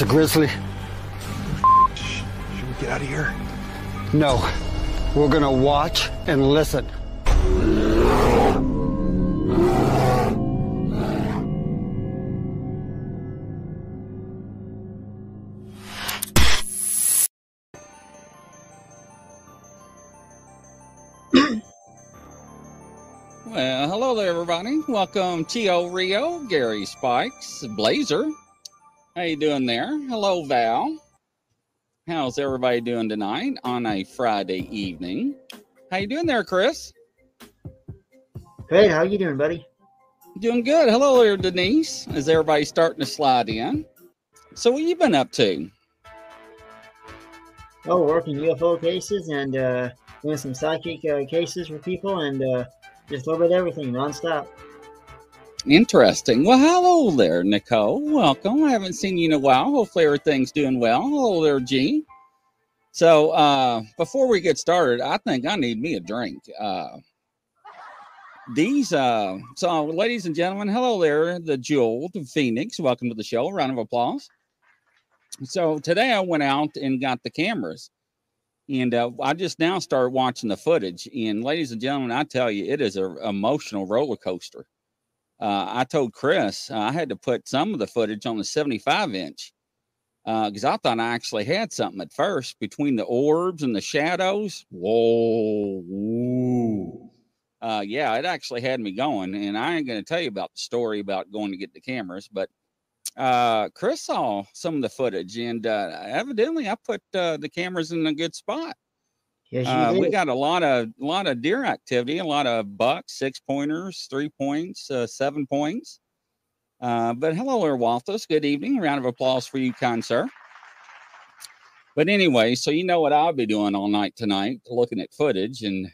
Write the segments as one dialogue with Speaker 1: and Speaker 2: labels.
Speaker 1: It's a grizzly.
Speaker 2: Should we get out of here?
Speaker 1: No. We're gonna watch and listen.
Speaker 3: Well, hello there, everybody. Welcome, Tio Rio, Gary Spikes, Blazer. How you doing there? Hello, Val. How's everybody doing tonight on a Friday evening? How you doing there, Chris?
Speaker 4: Hey, How you doing, buddy?
Speaker 3: Doing good. Hello there, Denise. Is everybody starting to slide in? So, what you been up to?
Speaker 4: Oh, working UFO cases and uh, doing some psychic uh, cases for people and uh, just a little bit of everything nonstop.
Speaker 3: Interesting. Well, hello there, Nicole. Welcome. I haven't seen you in a while. Hopefully, everything's doing well. Hello there, Gene. So, uh, before we get started, I think I need me a drink. Uh, these, uh, so, ladies and gentlemen, hello there, the Jewel, the Phoenix. Welcome to the show. Round of applause. So, today I went out and got the cameras and uh, I just now started watching the footage. And ladies and gentlemen, I tell you, it is an emotional roller coaster. Uh, I told Chris uh, I had to put some of the footage on the 75 inch because uh, I thought I actually had something at first between the orbs and the shadows. Whoa, whoa. Uh, yeah, it actually had me going. And I ain't going to tell you about the story about going to get the cameras, but uh, Chris saw some of the footage, and uh, evidently I put uh, the cameras in a good spot.
Speaker 4: Yes,
Speaker 3: Uh, we got a lot of lot of deer activity, a lot of bucks, six pointers, three points, uh, seven points. Uh, but hello there, Walthus. Good evening. Round of applause for you, kind sir. But anyway, so you know what I'll be doing all night tonight, looking at footage and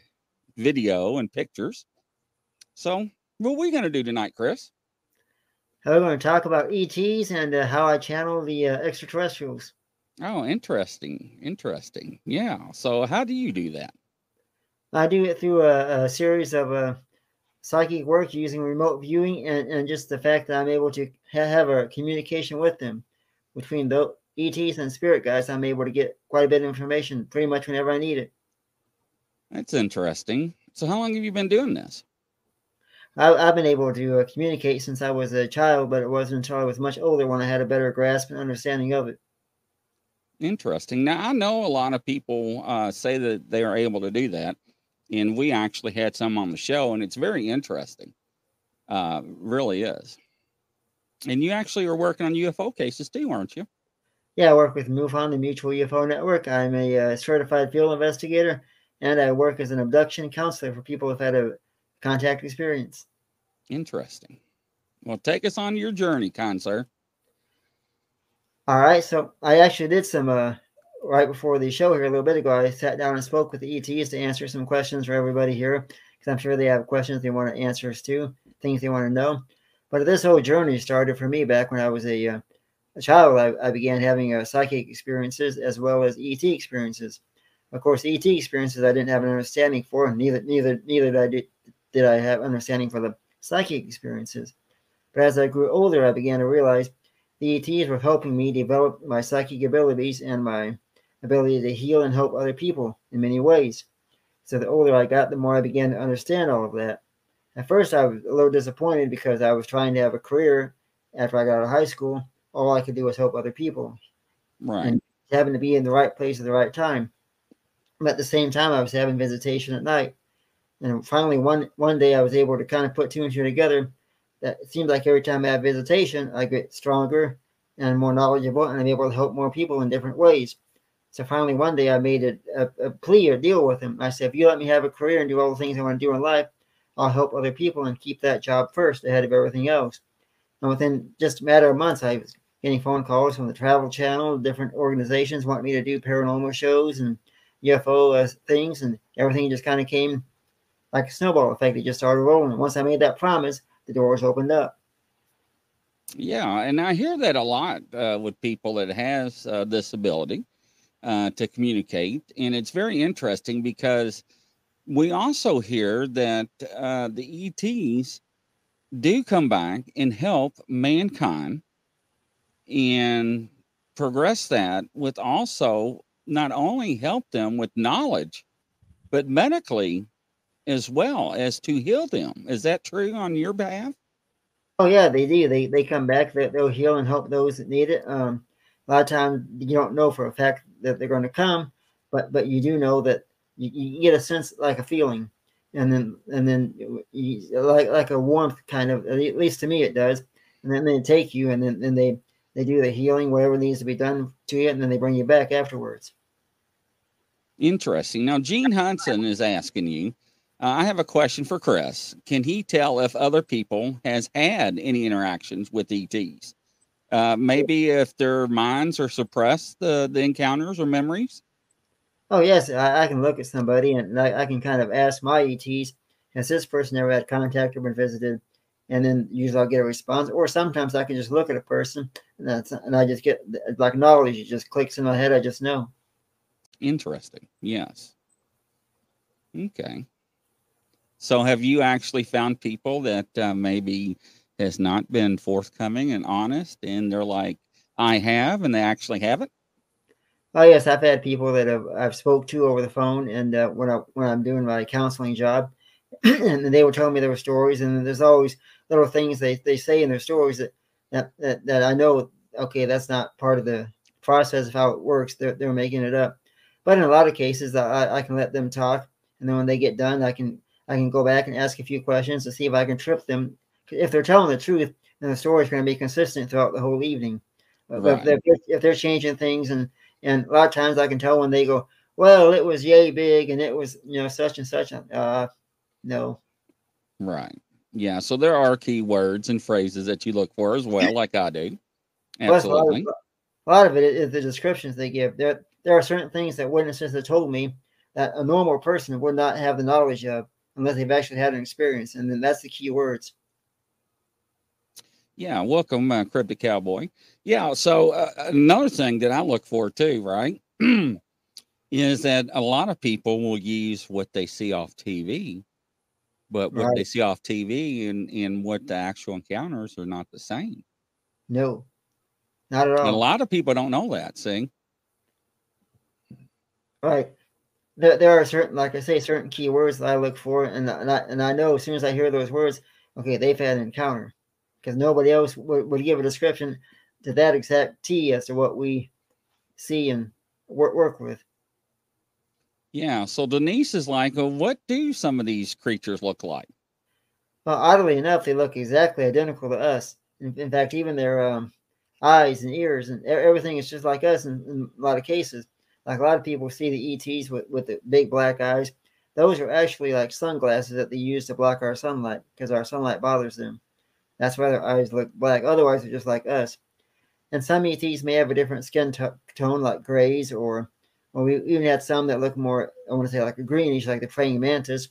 Speaker 3: video and pictures. So, what are we going to do tonight, Chris?
Speaker 4: We're going to talk about ETs and uh, how I channel the uh, extraterrestrials.
Speaker 3: Oh, interesting. Interesting. Yeah. So, how do you do that?
Speaker 4: I do it through a, a series of uh, psychic work using remote viewing and, and just the fact that I'm able to ha- have a communication with them. Between the ETs and spirit guides, I'm able to get quite a bit of information pretty much whenever I need it.
Speaker 3: That's interesting. So, how long have you been doing this?
Speaker 4: I, I've been able to uh, communicate since I was a child, but it wasn't until I was much older when I had a better grasp and understanding of it.
Speaker 3: Interesting. Now, I know a lot of people uh, say that they are able to do that, and we actually had some on the show, and it's very interesting. Uh, really is. And you actually are working on UFO cases too, aren't you?
Speaker 4: Yeah, I work with MUFON, the Mutual UFO Network. I'm a uh, certified field investigator, and I work as an abduction counselor for people who've had a contact experience.
Speaker 3: Interesting. Well, take us on your journey, kind sir.
Speaker 4: All right, so I actually did some uh, right before the show here a little bit ago. I sat down and spoke with the ETs to answer some questions for everybody here because I'm sure they have questions they want to answers to, things they want to know. But this whole journey started for me back when I was a, uh, a child. I, I began having uh, psychic experiences as well as ET experiences. Of course, ET experiences I didn't have an understanding for, neither neither neither did I did, did I have understanding for the psychic experiences. But as I grew older, I began to realize the ETs were helping me develop my psychic abilities and my ability to heal and help other people in many ways. So the older I got, the more I began to understand all of that. At first, I was a little disappointed because I was trying to have a career after I got out of high school. All I could do was help other people,
Speaker 3: Right.
Speaker 4: And- having to be in the right place at the right time. But at the same time, I was having visitation at night. And finally, one one day, I was able to kind of put two and two together. That it seems like every time I have visitation, I get stronger and more knowledgeable, and I'm able to help more people in different ways. So finally, one day, I made a, a, a plea or deal with him. I said, "If you let me have a career and do all the things I want to do in life, I'll help other people and keep that job first ahead of everything else." And within just a matter of months, I was getting phone calls from the Travel Channel, different organizations want me to do paranormal shows and UFO uh, things, and everything just kind of came like a snowball effect. It just started rolling. Once I made that promise, the doors opened up.
Speaker 3: Yeah, and I hear that a lot uh, with people that has uh, this ability uh, to communicate, and it's very interesting because we also hear that uh, the ETs do come back and help mankind and progress that with also not only help them with knowledge, but medically as well as to heal them. Is that true on your behalf?
Speaker 4: Oh yeah, they do. They they come back. They, they'll heal and help those that need it. Um, a lot of times you don't know for a fact that they're going to come, but but you do know that you, you get a sense like a feeling, and then and then you, like like a warmth kind of. At least to me, it does. And then they take you, and then then they they do the healing, whatever needs to be done to you, and then they bring you back afterwards.
Speaker 3: Interesting. Now, Gene Hudson is asking you uh, I have a question for Chris. Can he tell if other people has had any interactions with ETs? Uh, maybe if their minds are suppressed, the the encounters or memories.
Speaker 4: Oh yes, I, I can look at somebody and I, I, can kind of ask my ETs, has this person ever had contact or been visited? And then usually I'll get a response. Or sometimes I can just look at a person and that's and I just get like knowledge. It just clicks in my head. I just know.
Speaker 3: Interesting. Yes. Okay. So, have you actually found people that uh, maybe has not been forthcoming and honest, and they're like, "I have," and they actually haven't?
Speaker 4: Oh yes, I've had people that have I've spoke to over the phone, and uh, when I when I'm doing my counseling job, and they were telling me their stories, and there's always little things they, they say in their stories that, that that that I know. Okay, that's not part of the process of how it works. They're they're making it up, but in a lot of cases, I I can let them talk, and then when they get done, I can I can go back and ask a few questions to see if I can trip them. If they're telling the truth, then the story is going to be consistent throughout the whole evening. Right. But if they're, if they're changing things, and and a lot of times I can tell when they go, well, it was yay big, and it was you know such and such. Uh, no.
Speaker 3: Right. Yeah. So there are key words and phrases that you look for as well, like I do. Absolutely.
Speaker 4: Well, a, lot of, a lot of it is the descriptions they give. There, there are certain things that witnesses have told me that a normal person would not have the knowledge of unless they've actually had an experience. And then that's the key words.
Speaker 3: Yeah, welcome, uh, Cryptic Cowboy. Yeah, so uh, another thing that I look for too, right, is that a lot of people will use what they see off TV, but what right. they see off TV and, and what the actual encounters are not the same.
Speaker 4: No, not at all.
Speaker 3: And a lot of people don't know that, see?
Speaker 4: Right there, there are certain, like I say, certain keywords that I look for, and and I, and I know as soon as I hear those words, okay, they've had an encounter, because nobody else would, would give a description to that exact T as to what we see and work work with.
Speaker 3: Yeah. So Denise is like, well, what do some of these creatures look like?
Speaker 4: Well, oddly enough, they look exactly identical to us. In, in fact, even their um, eyes and ears and everything is just like us in, in a lot of cases like a lot of people see the ETs with, with the big black eyes. Those are actually like sunglasses that they use to block our sunlight because our sunlight bothers them. That's why their eyes look black. Otherwise, they're just like us. And some ETs may have a different skin t- tone, like grays, or well, we even had some that look more, I want to say, like a greenish, like the praying mantis.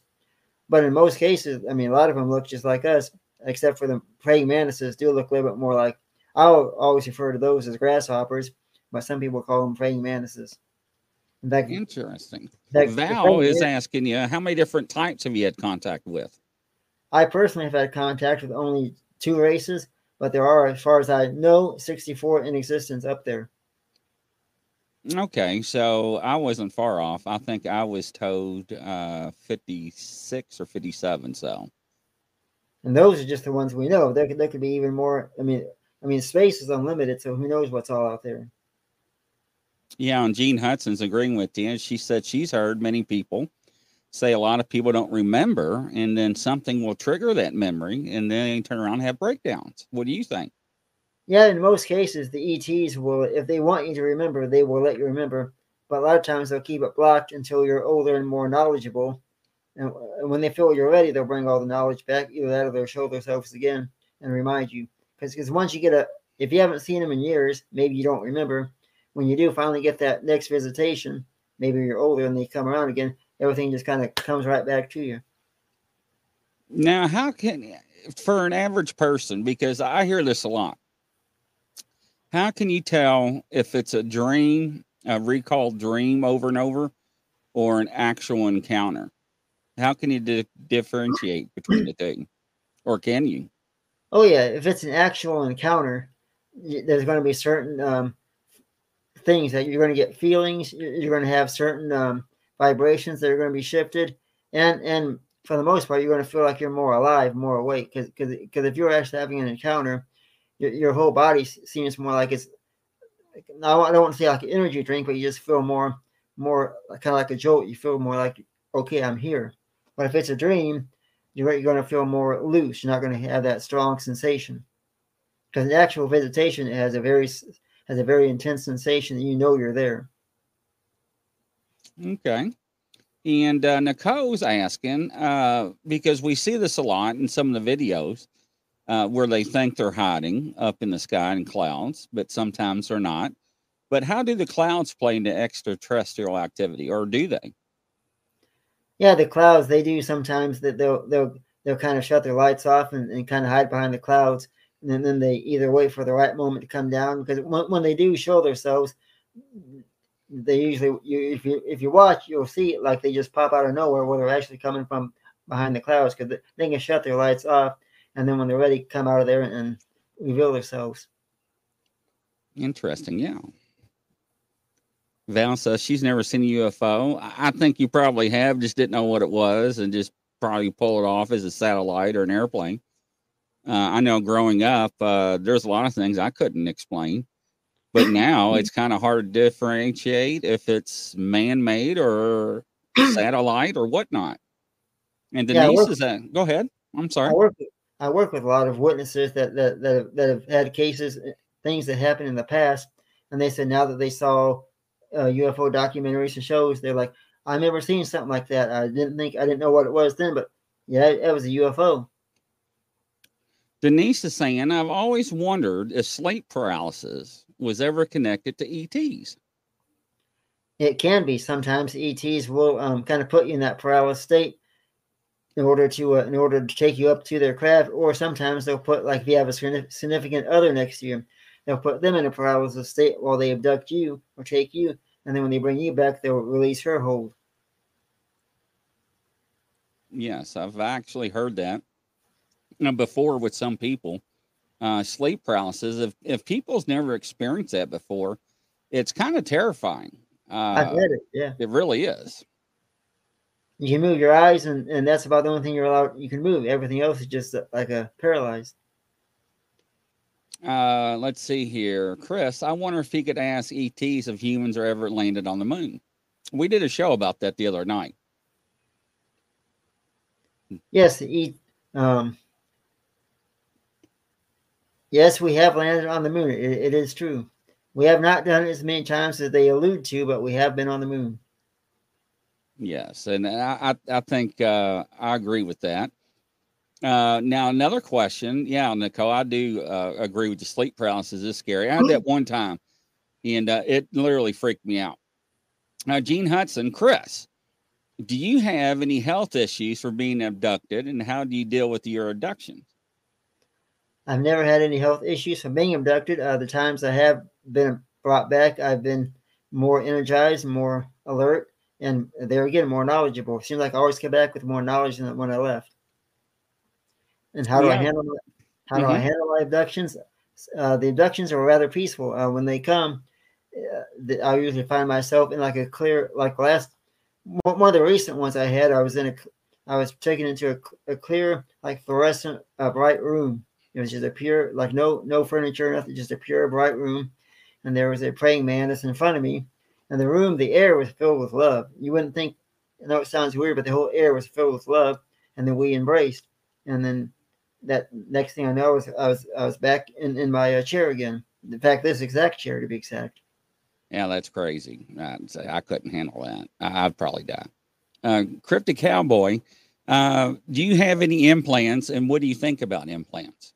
Speaker 4: But in most cases, I mean, a lot of them look just like us, except for the praying mantises do look a little bit more like. I'll always refer to those as grasshoppers, but some people call them praying mantises.
Speaker 3: That, Interesting. That, Val is, is asking you, how many different types have you had contact with?
Speaker 4: I personally have had contact with only two races, but there are, as far as I know, 64 in existence up there.
Speaker 3: Okay, so I wasn't far off. I think I was told uh, 56 or 57. So,
Speaker 4: and those are just the ones we know. There could, there could be even more. I mean, I mean, space is unlimited, so who knows what's all out there.
Speaker 3: Yeah, and Gene Hudson's agreeing with you. She said she's heard many people say a lot of people don't remember, and then something will trigger that memory, and then they turn around and have breakdowns. What do you think?
Speaker 4: Yeah, in most cases, the ETs will, if they want you to remember, they will let you remember. But a lot of times they'll keep it blocked until you're older and more knowledgeable. And when they feel you're ready, they'll bring all the knowledge back, either that or they'll show themselves again and remind you. Because once you get a, if you haven't seen them in years, maybe you don't remember when you do finally get that next visitation, maybe you're older and they come around again, everything just kind of comes right back to you.
Speaker 3: Now, how can, for an average person, because I hear this a lot, how can you tell if it's a dream, a recalled dream over and over, or an actual encounter? How can you di- differentiate between the two? Or can you?
Speaker 4: Oh, yeah. If it's an actual encounter, there's going to be certain um, things that you're going to get feelings. You're going to have certain um, vibrations that are going to be shifted, and and for the most part, you're going to feel like you're more alive, more awake. Because because if you're actually having an encounter, your, your whole body seems more like it's. I don't want to say like an energy drink, but you just feel more more kind of like a jolt. You feel more like okay, I'm here. But if it's a dream, you're, you're going to feel more loose. You're not going to have that strong sensation. Because an actual visitation has a very has a very intense sensation that you know you're there.
Speaker 3: Okay. And uh, Nicole's asking uh, because we see this a lot in some of the videos uh, where they think they're hiding up in the sky in clouds, but sometimes they're not. But how do the clouds play into extraterrestrial activity, or do they?
Speaker 4: Yeah, the clouds they do sometimes that they'll they'll they'll kind of shut their lights off and, and kind of hide behind the clouds and then they either wait for the right moment to come down because when, when they do show themselves they usually you if you if you watch you'll see it like they just pop out of nowhere where they're actually coming from behind the clouds because they can shut their lights off and then when they're ready come out of there and, reveal themselves
Speaker 3: interesting yeah Val says she's never seen a UFO. I think you probably have, just didn't know what it was and just probably pull it off as a satellite or an airplane. Uh, I know growing up, uh, there's a lot of things I couldn't explain, but now it's kind of hard to differentiate if it's man-made or satellite or whatnot. And Denise yeah, is that? Go ahead. I'm sorry.
Speaker 4: I work, with, I work with a lot of witnesses that that that have, that have had cases, eh, things that happened in the past, and they said now that they saw uh, UFO documentaries and shows, they're like, I've never seen something like that. I didn't think I didn't know what it was then, but yeah, it, it was a UFO.
Speaker 3: Denise is saying, I've always wondered if sleep paralysis was ever connected to ETs.
Speaker 4: It can be. Sometimes ETs will um, kind of put you in that paralysis state in order to uh, in order to take you up to their craft, or sometimes they'll put like if you have a significant other next to you, they'll put them in a paralysis state while they abduct you or take you, and then when they bring you back, they'll release her hold.
Speaker 3: Yes, I've actually heard that before with some people. Uh, sleep paralysis. If if people's never experienced that before, it's kind of terrifying. Uh,
Speaker 4: I've had it. Yeah,
Speaker 3: it really is.
Speaker 4: You can move your eyes, and, and that's about the only thing you're allowed. You can move. Everything else is just uh, like a paralyzed.
Speaker 3: Uh, let's see here, Chris. I wonder if he could ask ETs if humans are ever landed on the moon. We did a show about that the other night.
Speaker 4: Yes, the um, Yes, we have landed on the moon. It, it is true. We have not done it as many times as they allude to, but we have been on the moon.
Speaker 3: Yes, and I I, think uh, I agree with that. Uh, now another question, yeah, Nicole, I do uh, agree with the sleep paralysis is scary. I had that one time, and uh, it literally freaked me out. Now, Gene Hudson, Chris, do you have any health issues for being abducted, and how do you deal with your abductions?
Speaker 4: I've never had any health issues from being abducted. Uh, the times I have been brought back, I've been more energized, more alert, and there again, more knowledgeable. It seems like I always come back with more knowledge than when I left. And how do yeah. I handle how mm-hmm. do I mm-hmm. handle my abductions? Uh, the abductions are rather peaceful. Uh, when they come, uh, I usually find myself in like a clear, like last one of the recent ones I had. I was in a, I was taken into a, a clear, like fluorescent, uh, bright room it was just a pure, like no no furniture, nothing, just a pure bright room. And there was a praying mantis in front of me. And the room, the air was filled with love. You wouldn't think, I know it sounds weird, but the whole air was filled with love. And then we embraced. And then that next thing I know, was I was I was back in in my uh, chair again. In fact, this exact chair to be exact.
Speaker 3: Yeah, that's crazy. I'd say I couldn't handle that. I'd probably die. Uh, Cryptic Cowboy, uh, do you have any implants, and what do you think about implants?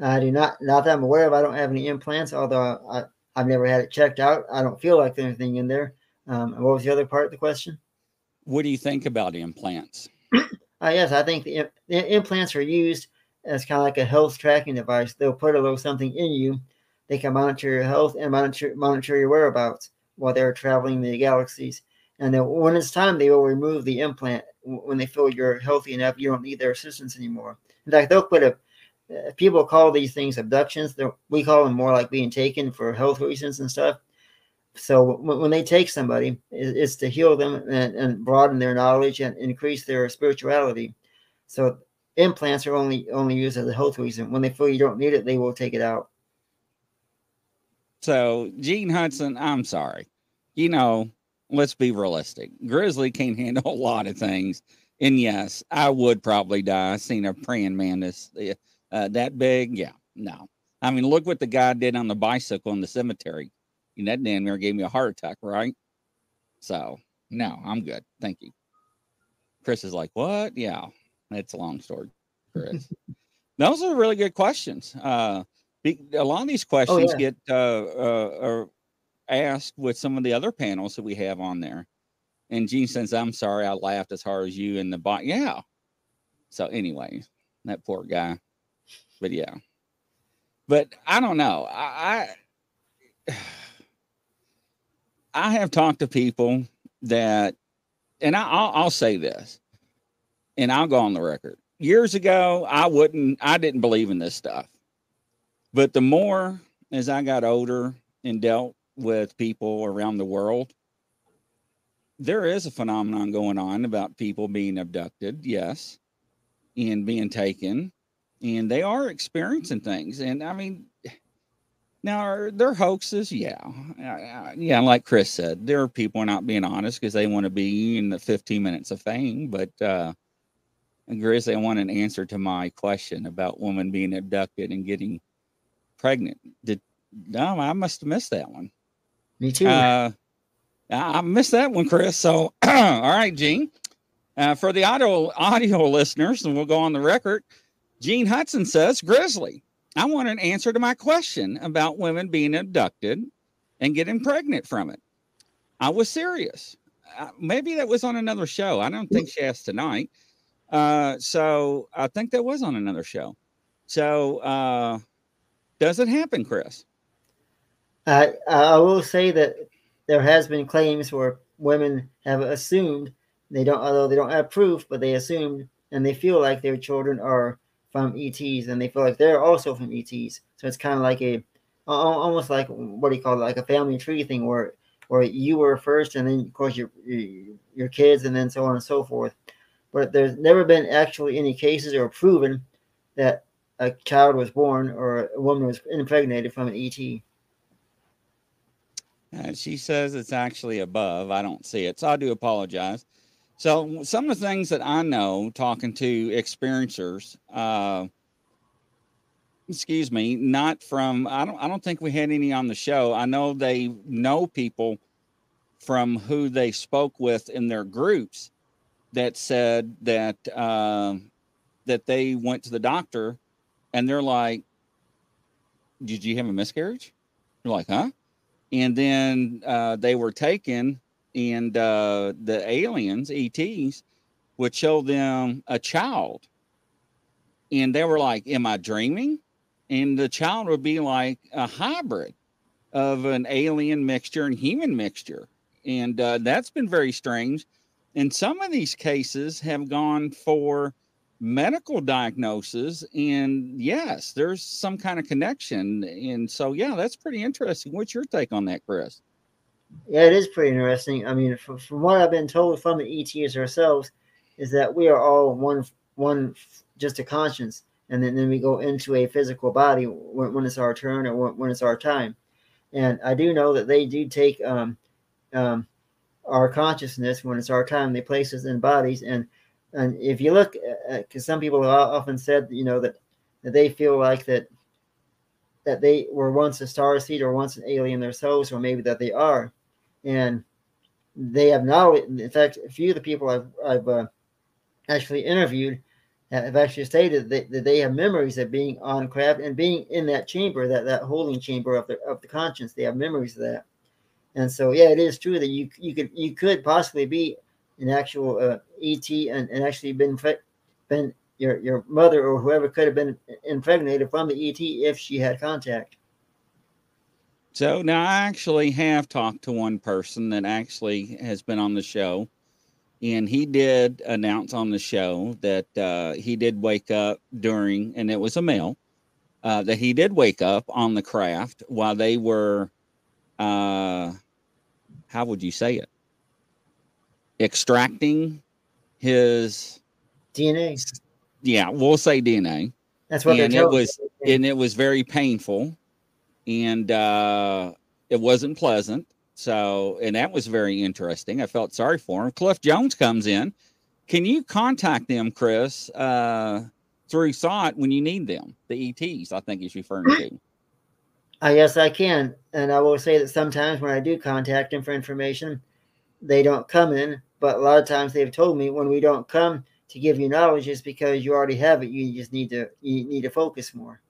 Speaker 4: I do not, not that I'm aware of. I don't have any implants, although I, I've never had it checked out. I don't feel like there's anything in there. Um, what was the other part of the question?
Speaker 3: What do you think about implants?
Speaker 4: uh, yes, I think the, the implants are used as kind of like a health tracking device. They'll put a little something in you. They can monitor your health and monitor monitor your whereabouts while they're traveling the galaxies. And then when it's time, they will remove the implant when they feel you're healthy enough. You don't need their assistance anymore. In fact, they'll put a uh, people call these things abductions. We call them more like being taken for health reasons and stuff. so when, when they take somebody, it's to heal them and, and broaden their knowledge and increase their spirituality. So implants are only only used as a health reason. When they feel you don't need it, they will take it out.
Speaker 3: So Gene Hudson, I'm sorry. You know, let's be realistic. Grizzly can't handle a lot of things. And yes, I would probably die. I've seen a praying mantis uh, that big. Yeah, no. I mean, look what the guy did on the bicycle in the cemetery. And that damn near gave me a heart attack, right? So, no, I'm good. Thank you. Chris is like, what? Yeah, it's a long story, Chris. Those are really good questions. Uh, a lot of these questions oh, yeah. get uh, uh, asked with some of the other panels that we have on there. And Gene says, I'm sorry, I laughed as hard as you in the bot. Yeah. So, anyway, that poor guy. But yeah. But I don't know. I, I I have talked to people that, and I, will I'll say this, and I'll go on the record. Years ago, I wouldn't, I didn't believe in this stuff. But the more as I got older and dealt with people around the world, there is a phenomenon going on about people being abducted, yes, and being taken, and they are experiencing things. And I mean, now, are there hoaxes? Yeah. Yeah, like Chris said, there are people not being honest because they want to be in the 15 minutes of fame. But uh, Grizz, I want an answer to my question about women being abducted and getting pregnant. Did no, I must have missed that one.
Speaker 4: Me too. Uh,
Speaker 3: I missed that one, Chris. So, all right, Gene. Uh, for the audio audio listeners, and we'll go on the record. Gene Hudson says Grizzly. I want an answer to my question about women being abducted and getting pregnant from it. I was serious. Uh, maybe that was on another show. I don't think she asked tonight. Uh, so I think that was on another show. So uh, does it happen, Chris?
Speaker 4: I I will say that there has been claims where women have assumed they don't, although they don't have proof, but they assumed and they feel like their children are from ETs, and they feel like they're also from ETs. So it's kind of like a almost like what do you call it, like a family tree thing, where where you were first, and then of course your your kids, and then so on and so forth. But there's never been actually any cases or proven that a child was born or a woman was impregnated from an ET.
Speaker 3: Uh, she says it's actually above. I don't see it, so I do apologize. So some of the things that I know talking to experiencers, uh, excuse me, not from I don't I don't think we had any on the show. I know they know people from who they spoke with in their groups that said that uh, that they went to the doctor and they're like, "Did you have a miscarriage?" They're like, "Huh?" And then uh, they were taken and uh, the aliens, ETs, would show them a child. And they were like, Am I dreaming? And the child would be like a hybrid of an alien mixture and human mixture. And uh, that's been very strange. And some of these cases have gone for medical diagnosis. And yes, there's some kind of connection. And so, yeah, that's pretty interesting. What's your take on that, Chris?
Speaker 4: Yeah, it is pretty interesting. I mean, from, from what I've been told from the ETs ourselves, is that we are all one, one, just a conscience, and then, then we go into a physical body when, when it's our turn or when, when it's our time. And I do know that they do take um, um, our consciousness when it's our time. They place us in bodies, and and if you look, because some people have often said, you know, that that they feel like that that they were once a star seed or once an alien themselves, or maybe that they are and they have now, in fact, a few of the people I've, I've uh, actually interviewed have actually stated that, that they have memories of being on craft and being in that chamber, that that holding chamber of the of the conscience. They have memories of that, and so yeah, it is true that you you could you could possibly be an actual uh, ET and, and actually been been your your mother or whoever could have been impregnated from the ET if she had contact.
Speaker 3: So now I actually have talked to one person that actually has been on the show, and he did announce on the show that uh, he did wake up during, and it was a male, uh, that he did wake up on the craft while they were uh, how would you say it? Extracting his
Speaker 4: DNA.
Speaker 3: Yeah, we'll say DNA.
Speaker 4: That's what
Speaker 3: and it was and it was very painful and uh it wasn't pleasant. So and that was very interesting. I felt sorry for him. Cliff Jones comes in. Can you contact them, Chris, uh through thought when you need them? The ETs, I think he's referring to.
Speaker 4: Uh, yes, I can. And I will say that sometimes when I do contact them for information, they don't come in. But a lot of times they've told me when we don't come to give you knowledge is because you already have it. You just need to you need to focus more.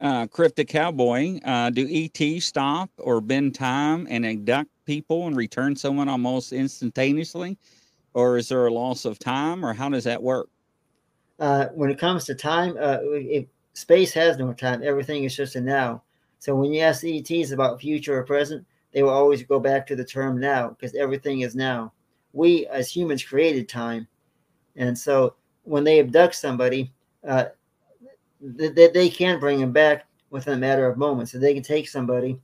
Speaker 3: Uh, Cryptic Cowboy, uh, do ET stop or bend time and abduct people and return someone almost instantaneously? Or is there a loss of time or how does that work?
Speaker 4: Uh, when it comes to time, uh, space has no time, everything is just a now. So when you ask ETs about future or present, they will always go back to the term now because everything is now. We as humans created time. And so when they abduct somebody, uh, they, they can bring them back within a matter of moments. So they can take somebody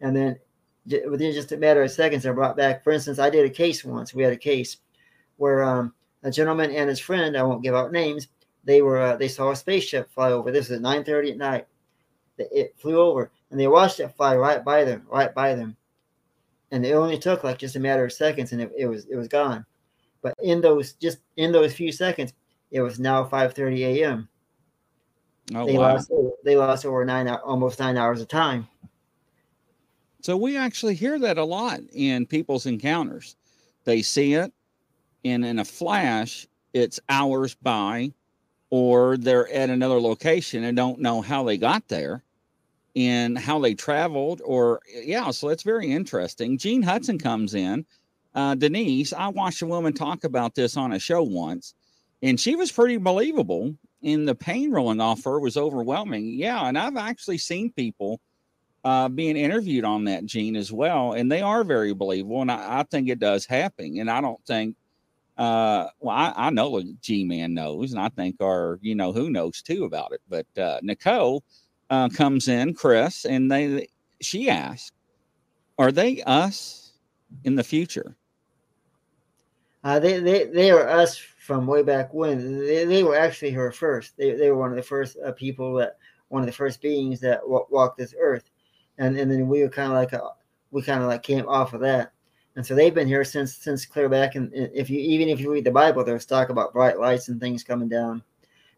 Speaker 4: and then within just a matter of seconds, they're brought back. For instance, I did a case once. We had a case where um, a gentleman and his friend, I won't give out names, they were uh, they saw a spaceship fly over. This was at 9:30 at night. It flew over, and they watched it fly right by them, right by them. And it only took like just a matter of seconds, and it, it was it was gone. But in those just in those few seconds, it was now 5:30 a.m.
Speaker 3: Oh,
Speaker 4: they
Speaker 3: wow.
Speaker 4: lost they lost over nine almost nine hours of time.
Speaker 3: So we actually hear that a lot in people's encounters. They see it, and in a flash, it's hours by, or they're at another location and don't know how they got there and how they traveled or yeah so it's very interesting gene hudson comes in uh, denise i watched a woman talk about this on a show once and she was pretty believable and the pain rolling off her was overwhelming. Yeah and i've actually seen people uh, being interviewed on that gene as well and they are very believable and I, I think it does happen and i don't think uh well i, I know g-man knows and i think our you know who knows too about it but uh nicole uh, comes in chris and they she asks, are they us in the future?
Speaker 4: Uh, they, they they were us from way back when. They, they were actually her first. They, they were one of the first uh, people that one of the first beings that w- walked this earth, and and then we were kind of like a, we kind of like came off of that, and so they've been here since since clear back. And if you even if you read the Bible, there's talk about bright lights and things coming down.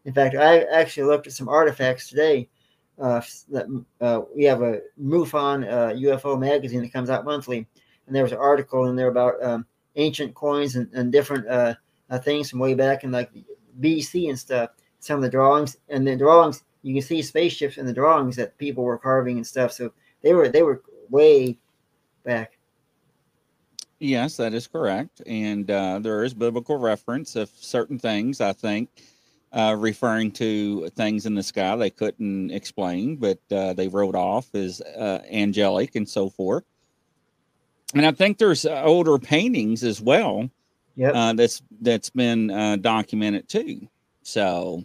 Speaker 4: In fact, I actually looked at some artifacts today. Uh, that uh, we have a MUFON uh, UFO magazine that comes out monthly, and there was an article in there about um, ancient coins and, and different uh, things from way back in like BC and stuff. Some of the drawings and the drawings you can see spaceships in the drawings that people were carving and stuff. So they were they were way back.
Speaker 3: yes that is correct and uh, there is biblical reference of certain things i think uh, referring to things in the sky they couldn't explain but uh, they wrote off as uh, angelic and so forth and i think there's uh, older paintings as well
Speaker 4: Yep.
Speaker 3: uh, that's that's been uh, documented too. So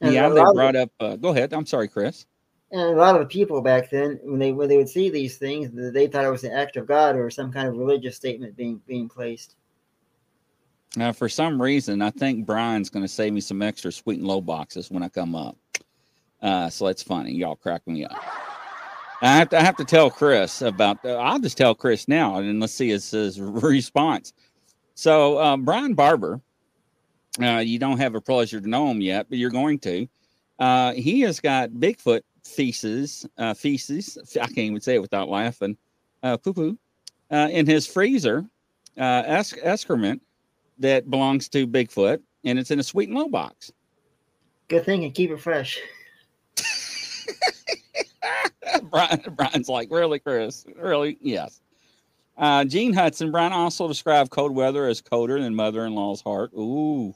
Speaker 4: And
Speaker 3: yeah, they brought up. Uh, go ahead. I'm sorry, Chris.
Speaker 4: And a lot of the people back then, when they when they would see these things, they thought it was an act of God or some kind of religious statement being being placed.
Speaker 3: Now, for some reason, I think Brian's going to save me some extra sweet and low boxes when I come up. Uh, so that's funny. Y'all crack me up. I have to, I have to tell Chris about. I'll just tell Chris now, and let's see his, his response. So uh, Brian Barber, uh, you don't have a pleasure to know him yet, but you're going to. Uh, he has got Bigfoot feces, uh, feces. I can't even say it without laughing. Uh, poo poo, uh, in his freezer, uh, esc- excrement that belongs to Bigfoot, and it's in a sweet and low box.
Speaker 4: Good thing and keep it fresh.
Speaker 3: Brian, Brian's like, really, Chris? Really? Yes. Uh, Gene Hudson, Brian also described cold weather as colder than mother in law's heart. Ooh.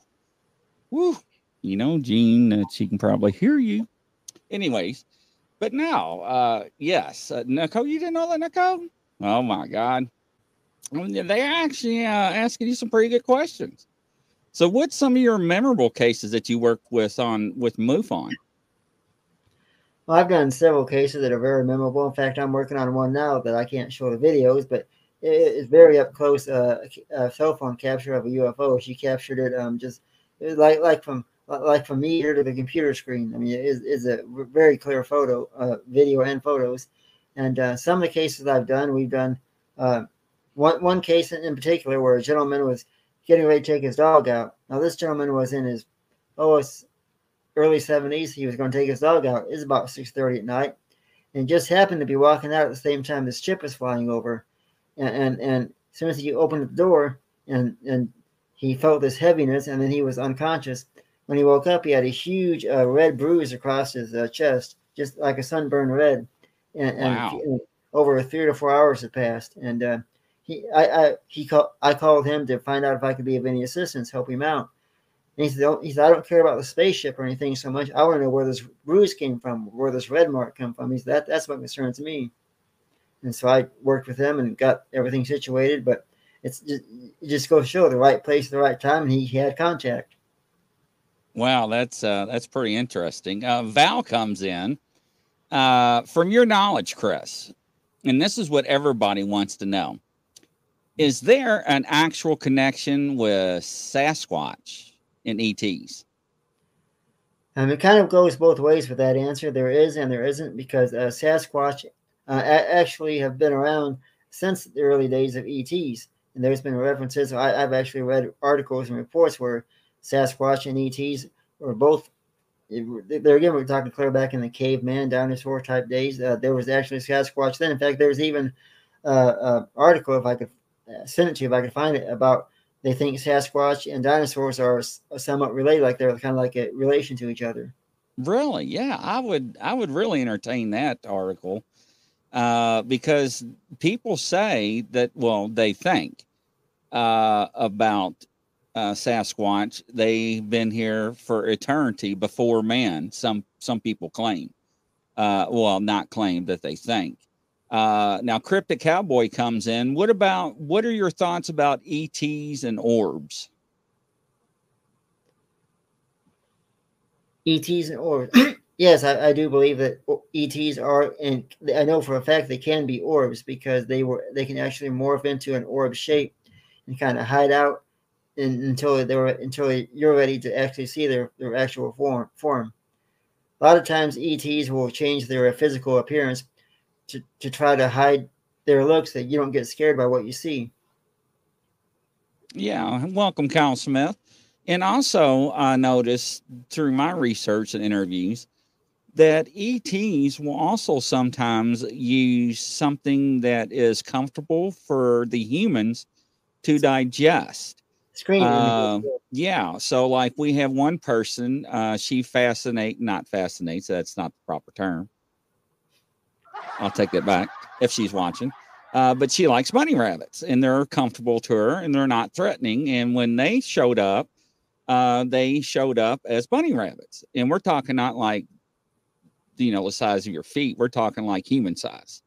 Speaker 3: Woo. You know, Gene, uh, she can probably hear you. Anyways, but now, uh, yes, uh, Nicole, you didn't know that, Nicole? Oh my God. Well, yeah, They actually uh, asking you some pretty good questions. So, what's some of your memorable cases that you worked with on with MUFON?
Speaker 4: Well, I've done several cases that are very memorable. In fact, I'm working on one now that I can't show the videos, but it's very up close uh, cell phone capture of a UFO. She captured it um, just it like like from like from me here to the computer screen. I mean, it is, is a very clear photo, uh, video and photos. And uh, some of the cases I've done, we've done uh, one one case in particular where a gentleman was getting ready to take his dog out. Now this gentleman was in his oh early seventies. He was going to take his dog out. It's about six thirty at night, and just happened to be walking out at the same time this chip was flying over, and and, and as soon as he opened the door and and he felt this heaviness, and then he was unconscious. When he woke up, he had a huge uh, red bruise across his uh, chest, just like a sunburn red. And, wow. and, over three to four hours had passed, and uh, he, I, I, he called, I called him to find out if I could be of any assistance, help him out. And he said, he said, I don't care about the spaceship or anything so much. I want to know where this bruise came from, where this red mark came from. He said, that, that's what concerns me. And so I worked with him and got everything situated. But it's just, it just goes show the right place, the right time, and he, he had contact.
Speaker 3: Wow, that's uh, that's pretty interesting. Uh, Val comes in. Uh, from your knowledge, Chris, and this is what everybody wants to know: Is there an actual connection with Sasquatch and ETs?
Speaker 4: Um, it kind of goes both ways with that answer. There is and there isn't because uh, Sasquatch uh, actually have been around since the early days of ETs and there's been references. I, have actually read articles and reports where Sasquatch and ETs were both. There again, we're talking clear back in the caveman dinosaur type days. Uh, there was actually Sasquatch then. In fact, there was even uh, an article, if I could uh, send it to you, if I could find it, about they think Sasquatch and dinosaurs are somewhat related, like they're kind of like a relation to each other.
Speaker 3: Really? Yeah, I would. I would really entertain that article uh, because people say that, well, they think uh, about uh, Sasquatch. They've been here for eternity before man. Some some people claim, uh, well, not claim that they think. Uh, now, Cryptic Cowboy comes in. What about what are your thoughts about ETs and orbs?
Speaker 4: ETs and orbs. Yes, I, I, do believe that ETs are, and I know for a fact they can be orbs because they were they can actually morph into an orb shape and kind of hide out in, until they're until you're ready to actually see their, their actual form form. A lot of times ETs will change their physical appearance to, to try to hide their looks that you don't get scared by what you see.
Speaker 3: Yeah, welcome, Kyle Smith. And also, I noticed through my research and interviews that ETs will also sometimes use something that is comfortable for the humans to digest.
Speaker 4: Screen. Uh,
Speaker 3: yeah. So, like, we have one person, uh, she fascinate, not fascinates, that's not the proper term. I'll take that back if she's watching. Uh, but she likes bunny rabbits and they're comfortable to her and they're not threatening. And when they showed up, uh, they showed up as bunny rabbits. And we're talking not like you know the size of your feet. We're talking like human size.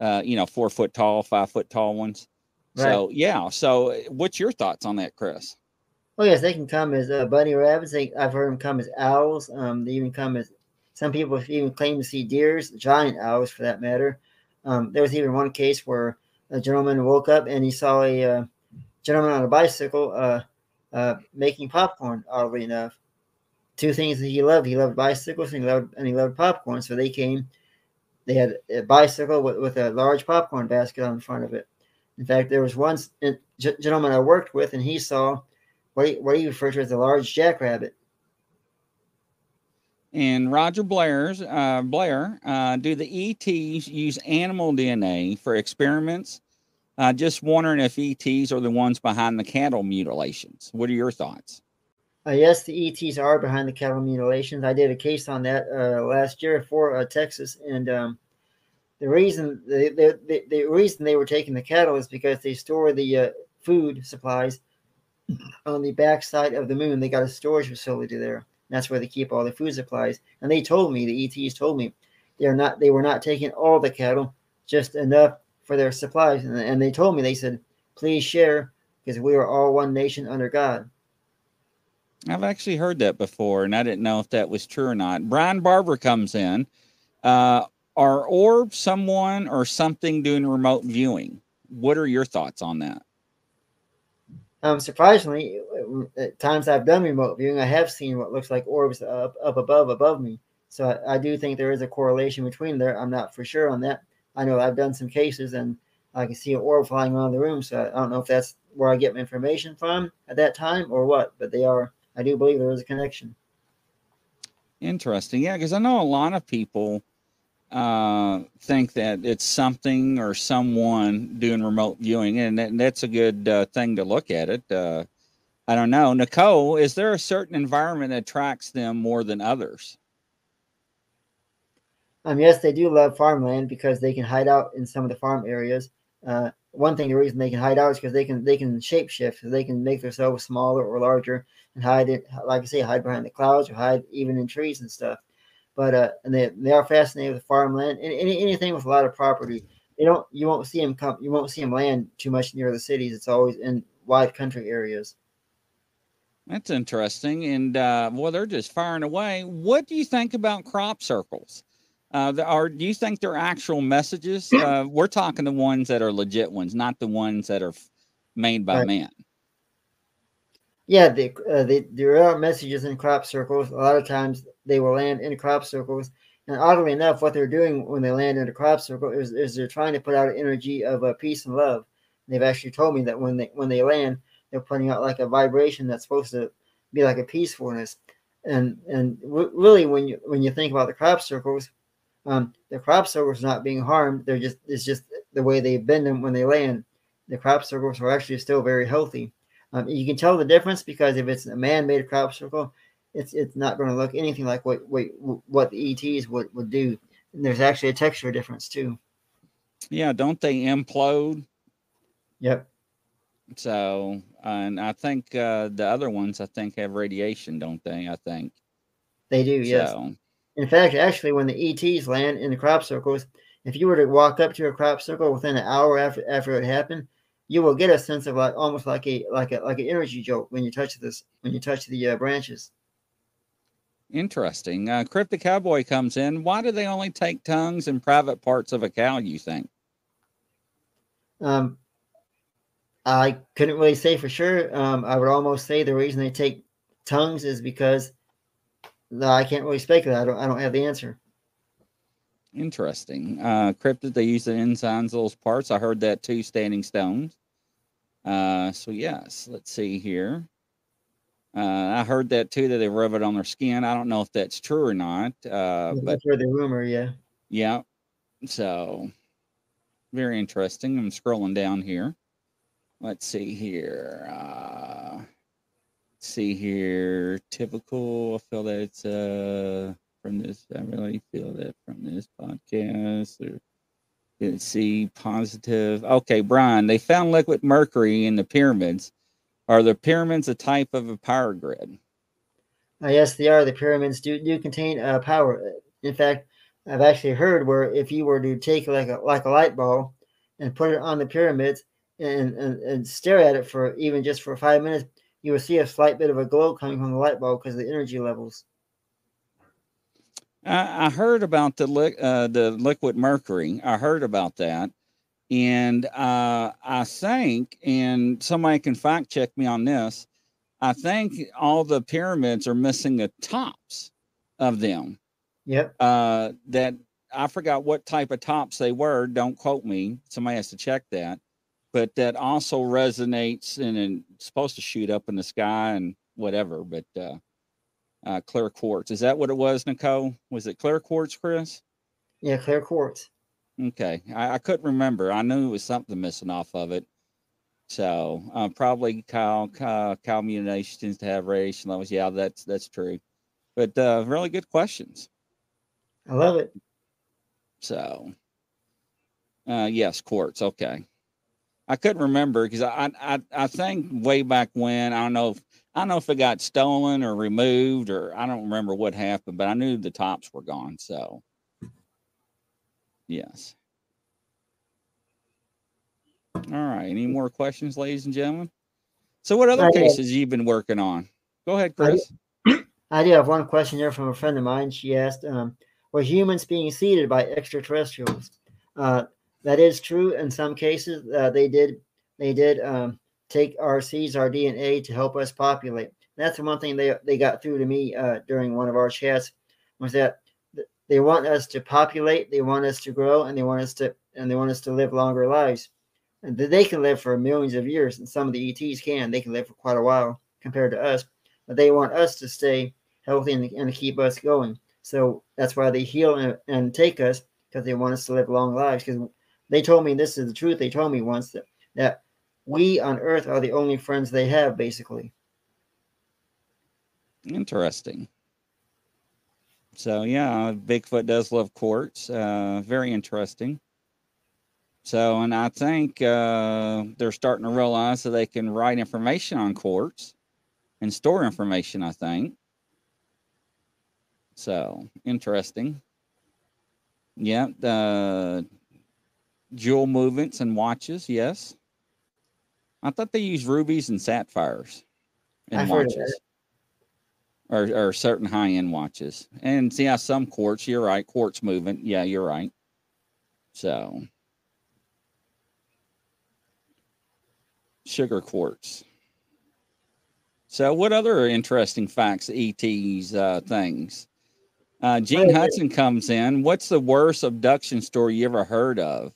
Speaker 3: Uh, you know, four foot tall, five foot tall ones. Right. So yeah. So what's your thoughts on that, Chris?
Speaker 4: Oh yes, they can come as uh, bunny rabbits. They, I've heard them come as owls. Um, they even come as some people even claim to see deers, giant owls for that matter. Um, there was even one case where a gentleman woke up and he saw a uh, gentleman on a bicycle uh, uh, making popcorn. Oddly enough, two things that he loved. He loved bicycles and he loved and he loved popcorn. So they came. They had a bicycle with, with a large popcorn basket on the front of it. In fact, there was one gentleman I worked with, and he saw what he, what he referred to as a large jackrabbit.
Speaker 3: And Roger Blair's uh, Blair, uh, do the ETs use animal DNA for experiments? Uh, just wondering if ETs are the ones behind the cattle mutilations. What are your thoughts?
Speaker 4: Uh, yes, the ETs are behind the cattle mutilations. I did a case on that uh, last year for uh, Texas, and um, the reason the, the, the, reason they were taking the cattle is because they store the uh, food supplies on the backside of the moon. They got a storage facility there. That's where they keep all the food supplies. And they told me the ETs told me they are not they were not taking all the cattle, just enough for their supplies. And, and they told me they said, please share because we are all one nation under God.
Speaker 3: I've actually heard that before, and I didn't know if that was true or not. Brian Barber comes in. Uh, are orbs someone or something doing remote viewing? What are your thoughts on that?
Speaker 4: Um, surprisingly, at times I've done remote viewing, I have seen what looks like orbs up, up above above me. So I, I do think there is a correlation between there. I'm not for sure on that. I know I've done some cases and I can see an orb flying around the room. So I don't know if that's where I get my information from at that time or what, but they are. I do believe there is a connection.
Speaker 3: Interesting, yeah, because I know a lot of people uh, think that it's something or someone doing remote viewing, and, that, and that's a good uh, thing to look at it. Uh, I don't know, Nicole. Is there a certain environment that attracts them more than others?
Speaker 4: Um, yes, they do love farmland because they can hide out in some of the farm areas. Uh, one thing, the reason they can hide out is because they can they can shapeshift. So they can make themselves smaller or larger and hide it, like I say, hide behind the clouds or hide even in trees and stuff. But uh, and they, they are fascinated with farmland and any, anything with a lot of property. You don't you won't see them come you won't see them land too much near the cities. It's always in wide country areas.
Speaker 3: That's interesting. And uh, well, they're just firing away. What do you think about crop circles? Uh, are do you think they're actual messages? Uh, we're talking the ones that are legit ones, not the ones that are made by right. man.
Speaker 4: Yeah, they, uh, they, there are messages in crop circles. A lot of times they will land in crop circles. And oddly enough, what they're doing when they land in a crop circle is, is they're trying to put out an energy of uh, peace and love. They've actually told me that when they when they land, they're putting out like a vibration that's supposed to be like a peacefulness. And and w- really, when you when you think about the crop circles, um, the crop circles not being harmed. They're just it's just the way they bend them when they land. The crop circles are actually still very healthy. Um, you can tell the difference because if it's a man-made crop circle, it's it's not going to look anything like what what, what the ETs would, would do. And there's actually a texture difference too.
Speaker 3: Yeah, don't they implode?
Speaker 4: Yep.
Speaker 3: So, and I think uh, the other ones, I think, have radiation, don't they? I think
Speaker 4: they do. Yes. So, in fact, actually, when the ETs land in the crop circles, if you were to walk up to a crop circle within an hour after after it happened, you will get a sense of like almost like a like a like an energy jolt when you touch this when you touch the uh, branches.
Speaker 3: Interesting. Uh, Cryptic Cowboy comes in. Why do they only take tongues and private parts of a cow? You think?
Speaker 4: Um, I couldn't really say for sure. Um, I would almost say the reason they take tongues is because no, I can't really speculate. I don't. I don't have the answer.
Speaker 3: Interesting. Uh, cryptid, they use the enzymes, those parts. I heard that too, standing stones. Uh, so, yes, let's see here. Uh, I heard that too, that they rub it on their skin. I don't know if that's true or not. Uh,
Speaker 4: but that's where the rumor, yeah.
Speaker 3: Yeah. So, very interesting. I'm scrolling down here. Let's see here. Uh, see here. Typical. I feel that it's uh from this. I really feel that from this podcast. Let's see, positive. Okay, Brian, they found liquid mercury in the pyramids. Are the pyramids a type of a power grid?
Speaker 4: Uh, yes, they are. The pyramids do do contain uh, power. In fact, I've actually heard where if you were to take like a like a light bulb and put it on the pyramids and, and, and stare at it for even just for five minutes, you will see a slight bit of a glow coming from the light bulb because of the energy levels.
Speaker 3: I, I heard about the li- uh, the liquid mercury. I heard about that, and uh, I think, and somebody can fact check me on this. I think all the pyramids are missing the tops of them.
Speaker 4: Yep.
Speaker 3: Uh, that I forgot what type of tops they were. Don't quote me. Somebody has to check that. But that also resonates and, and supposed to shoot up in the sky and whatever. But uh, uh, clear quartz. Is that what it was, Nicole? Was it clear quartz, Chris?
Speaker 4: Yeah, clear quartz.
Speaker 3: Okay, I, I couldn't remember. I knew it was something missing off of it. So uh, probably Kyle, Kyle, Kyle munitions to have radiation levels. Yeah, that's that's true. But uh, really good questions.
Speaker 4: I love it.
Speaker 3: So, uh, yes, quartz. Okay. I couldn't remember because I, I I think way back when I don't know if I don't know if it got stolen or removed or I don't remember what happened, but I knew the tops were gone. So, yes. All right. Any more questions, ladies and gentlemen? So, what other cases you've been working on? Go ahead, Chris.
Speaker 4: I do have one question here from a friend of mine. She asked, um, or humans being seeded by extraterrestrials. Uh, that is true in some cases. Uh, they did they did um, take our seeds, our DNA, to help us populate. That's the one thing they they got through to me uh, during one of our chats was that they want us to populate, they want us to grow, and they want us to and they want us to live longer lives. And they can live for millions of years, and some of the ETs can. They can live for quite a while compared to us, but they want us to stay healthy and, and keep us going. So that's why they heal and, and take us because they want us to live long lives. Because they told me this is the truth. They told me once that, that we on Earth are the only friends they have, basically.
Speaker 3: Interesting. So yeah, Bigfoot does love quartz. Uh, very interesting. So, and I think uh, they're starting to realize that they can write information on quartz and store information. I think. So interesting. Yeah, the jewel movements and watches. Yes, I thought they use rubies and sapphires in
Speaker 4: I've
Speaker 3: watches, or, or certain high end watches. And see, how some quartz. You're right. Quartz movement. Yeah, you're right. So sugar quartz. So, what other interesting facts, ETs, uh, things? Uh, Gene Hudson comes in. What's the worst abduction story you ever heard of?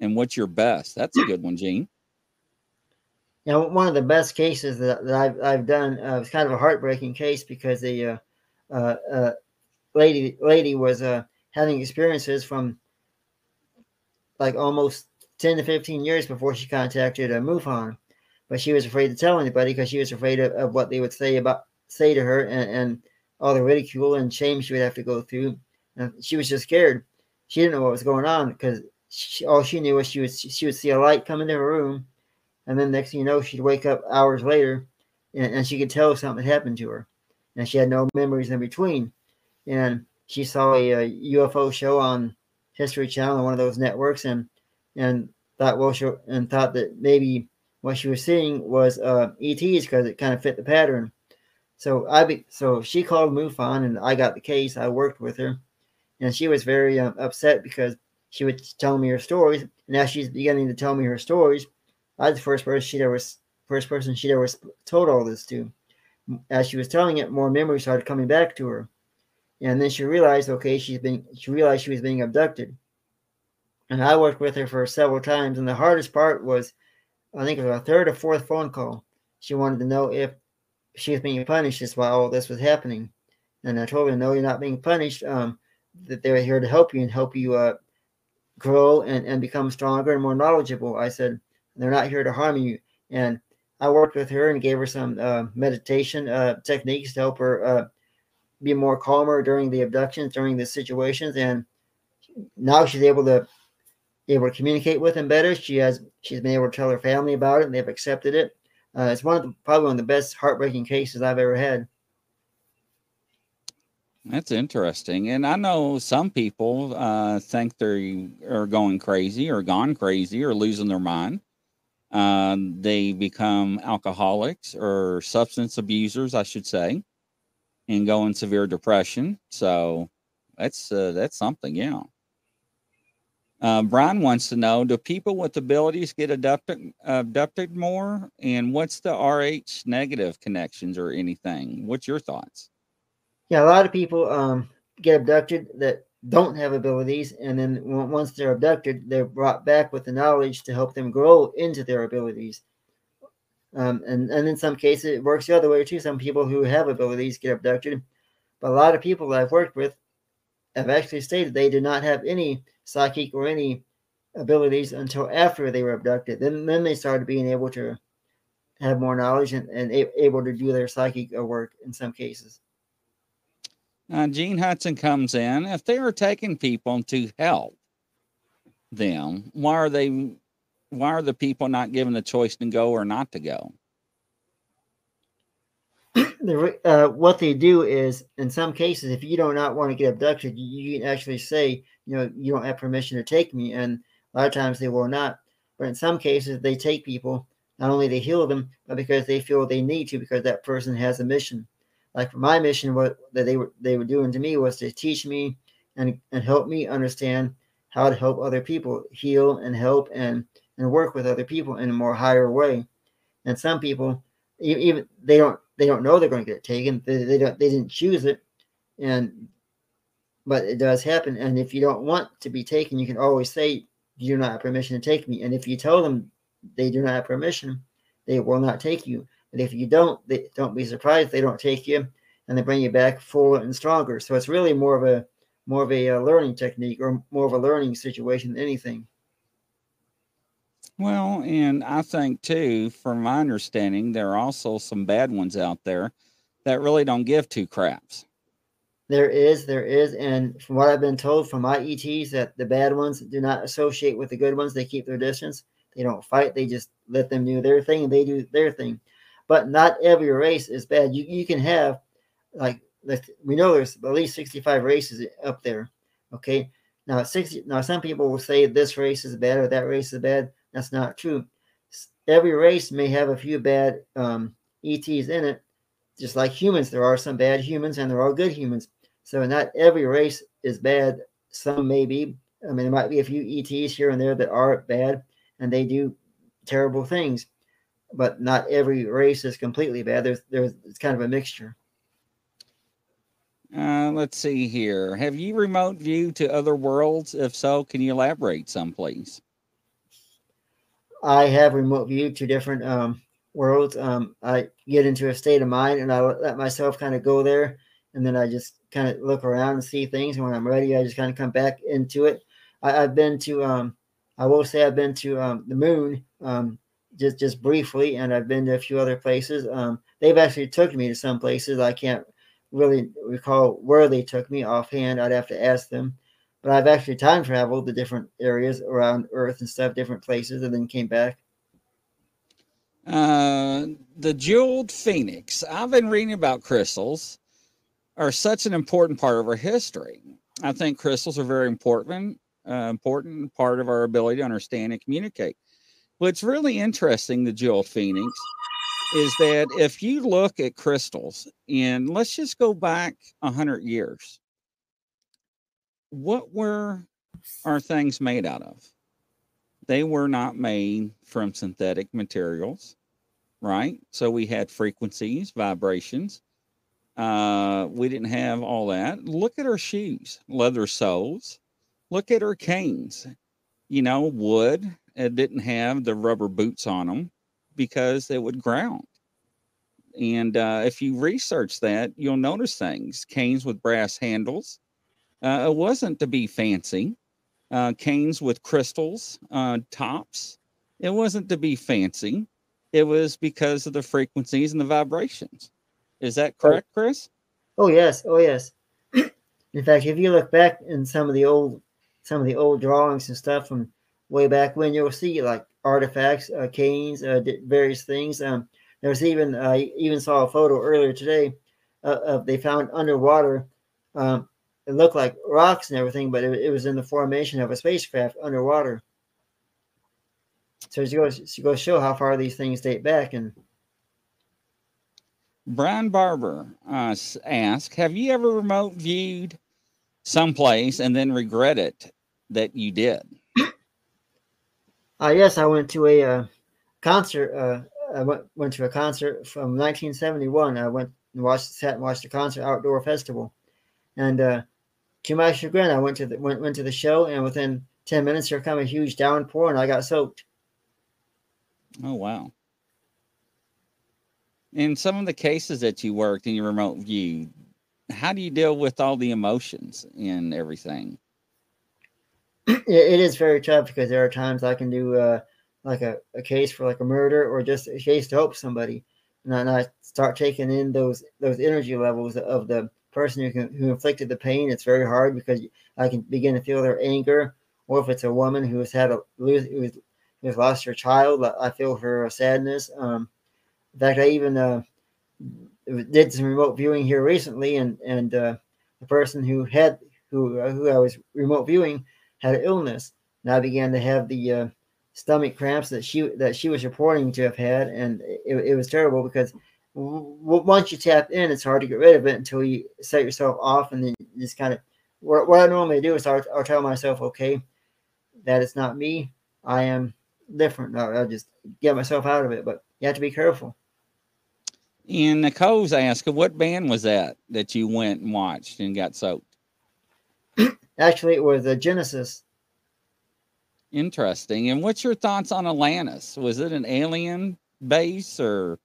Speaker 3: And what's your best? That's a good one, Gene.
Speaker 4: You know, one of the best cases that, that I've, I've done uh, was kind of a heartbreaking case because the uh, uh, uh, lady lady was uh, having experiences from like almost 10 to 15 years before she contacted uh, MUFON. But she was afraid to tell anybody because she was afraid of, of what they would say about say to her and, and all the ridicule and shame she would have to go through. And she was just scared. She didn't know what was going on because she, all she knew was she would she would see a light come into her room, and then next thing you know, she'd wake up hours later, and, and she could tell something had happened to her, and she had no memories in between. And she saw a, a UFO show on History Channel, one of those networks, and and thought well, she, and thought that maybe what she was seeing was uh, ETs because it kind of fit the pattern. So I be, so she called MUFON and I got the case. I worked with her, and she was very um, upset because she was telling me her stories. And as she's beginning to tell me her stories, I was the first person she'd ever first person she'd ever told all this to. As she was telling it, more memories started coming back to her, and then she realized, okay, she's been she realized she was being abducted. And I worked with her for several times, and the hardest part was, I think it was a third or fourth phone call. She wanted to know if she was being punished is while all this was happening. And I told her, no, you're not being punished. Um, that they're here to help you and help you uh, grow and, and become stronger and more knowledgeable. I said, they're not here to harm you. And I worked with her and gave her some uh, meditation uh, techniques to help her uh, be more calmer during the abductions, during the situations. And now she's able to able to communicate with them better. She has she's been able to tell her family about it, and they've accepted it. Uh, it's one of the, probably one of the best heartbreaking cases I've ever had.
Speaker 3: That's interesting. And I know some people uh, think they are going crazy or gone crazy or losing their mind. Uh, they become alcoholics or substance abusers, I should say, and go in severe depression. So that's uh, that's something, yeah. Uh, Brian wants to know: Do people with abilities get abducted, abducted more? And what's the RH negative connections or anything? What's your thoughts?
Speaker 4: Yeah, a lot of people um, get abducted that don't have abilities, and then once they're abducted, they're brought back with the knowledge to help them grow into their abilities. Um, and and in some cases, it works the other way too. Some people who have abilities get abducted, but a lot of people I've worked with have actually stated they did not have any psychic or any abilities until after they were abducted. Then then they started being able to have more knowledge and, and able to do their psychic uh, work in some cases.
Speaker 3: Uh, Gene Hudson comes in. If they are taking people to help them, why are they? Why are the people not given the choice to go or not to go?
Speaker 4: uh, what they do is, in some cases, if you do not want to get abducted, you, can actually say, you know, you don't have permission to take me, and a lot of times they will not. But in some cases, they take people. Not only they heal them, but because they feel they need to, because that person has a mission. Like my mission, what that they were they were doing to me was to teach me and, and help me understand how to help other people heal and help and, and work with other people in a more higher way. And some people, even they don't they don't know they're going to get taken. They, they don't they didn't choose it, and but it does happen. And if you don't want to be taken, you can always say you do not have permission to take me. And if you tell them they do not have permission, they will not take you. And if you don't, they don't be surprised they don't take you, and they bring you back fuller and stronger. So it's really more of a more of a, uh, learning technique or more of a learning situation than anything.
Speaker 3: Well, and I think too, from my understanding, there are also some bad ones out there that really don't give two craps.
Speaker 4: There is, there is, and from what I've been told from my ETs, that the bad ones do not associate with the good ones. They keep their distance. They don't fight. They just let them do their thing, and they do their thing. But not every race is bad. You you can have like we know there's at least 65 races up there. Okay, now 60. Now some people will say this race is bad or that race is bad. That's not true. Every race may have a few bad um, ETs in it, just like humans. There are some bad humans and there are good humans. So not every race is bad. Some may be. I mean, there might be a few ETs here and there that are bad and they do terrible things, but not every race is completely bad. There's there's it's kind of a mixture.
Speaker 3: Uh, let's see here. Have you remote view to other worlds? If so, can you elaborate some, please?
Speaker 4: I have remote view to different um, worlds. Um, I get into a state of mind and I let myself kind of go there and then I just kind of look around and see things. And when I'm ready, I just kind of come back into it. I, have been to, um, I will say, I've been to um, the moon um, just just briefly, and I've been to a few other places. Um, they've actually took me to some places. I can't really recall where they took me offhand. I'd have to ask them. But I've actually time traveled to different areas around Earth and stuff, different places, and then came back.
Speaker 3: Uh, the jeweled phoenix. I've been reading about crystals are such an important part of our history. I think crystals are very important, uh, important part of our ability to understand and communicate. What's really interesting, the jewel phoenix, is that if you look at crystals, and let's just go back a hundred years, what were our things made out of? They were not made from synthetic materials, right? So we had frequencies, vibrations uh, we didn't have all that. Look at our shoes, leather soles. Look at our canes. You know, wood. It didn't have the rubber boots on them because it would ground. And uh, if you research that, you'll notice things. Canes with brass handles. Uh, it wasn't to be fancy. Uh, canes with crystals uh, tops. It wasn't to be fancy. It was because of the frequencies and the vibrations. Is that correct, Chris?
Speaker 4: Oh yes, oh yes. in fact, if you look back in some of the old some of the old drawings and stuff from way back when, you'll see like artifacts, uh, canes, uh, various things. Um, there's even I even saw a photo earlier today uh, of they found underwater. Um, it looked like rocks and everything, but it, it was in the formation of a spacecraft underwater. So it goes, it goes show how far these things date back and
Speaker 3: Brian Barber uh, asked, "Have you ever remote viewed someplace and then regret it that you did?"
Speaker 4: Uh, yes, I went to a uh, concert. Uh, I went, went to a concert from 1971. I went and watched, sat and watched the concert outdoor festival, and uh, to my chagrin, I went to the went, went to the show, and within 10 minutes, there come a huge downpour, and I got soaked.
Speaker 3: Oh wow! in some of the cases that you worked in your remote view, how do you deal with all the emotions and everything?
Speaker 4: it is very tough because there are times I can do uh, like a, a case for like a murder or just a case to help somebody, and then I start taking in those those energy levels of the person who can, who inflicted the pain. It's very hard because I can begin to feel their anger, or if it's a woman who has had a lose who's, who's lost her child, I feel her sadness. Um, in fact, I even uh, did some remote viewing here recently, and and uh, the person who had who uh, who I was remote viewing had an illness, and I began to have the uh, stomach cramps that she that she was reporting to have had, and it, it was terrible because w- once you tap in, it's hard to get rid of it until you set yourself off, and then you just kind of what, what I normally do is I'll, I'll tell myself, okay, that it's not me. I am different. No, I'll just get myself out of it. But you have to be careful.
Speaker 3: And Nicole's asking, what band was that that you went and watched and got soaked?
Speaker 4: Actually, it was a Genesis.
Speaker 3: Interesting. And what's your thoughts on Atlantis? Was it an alien base or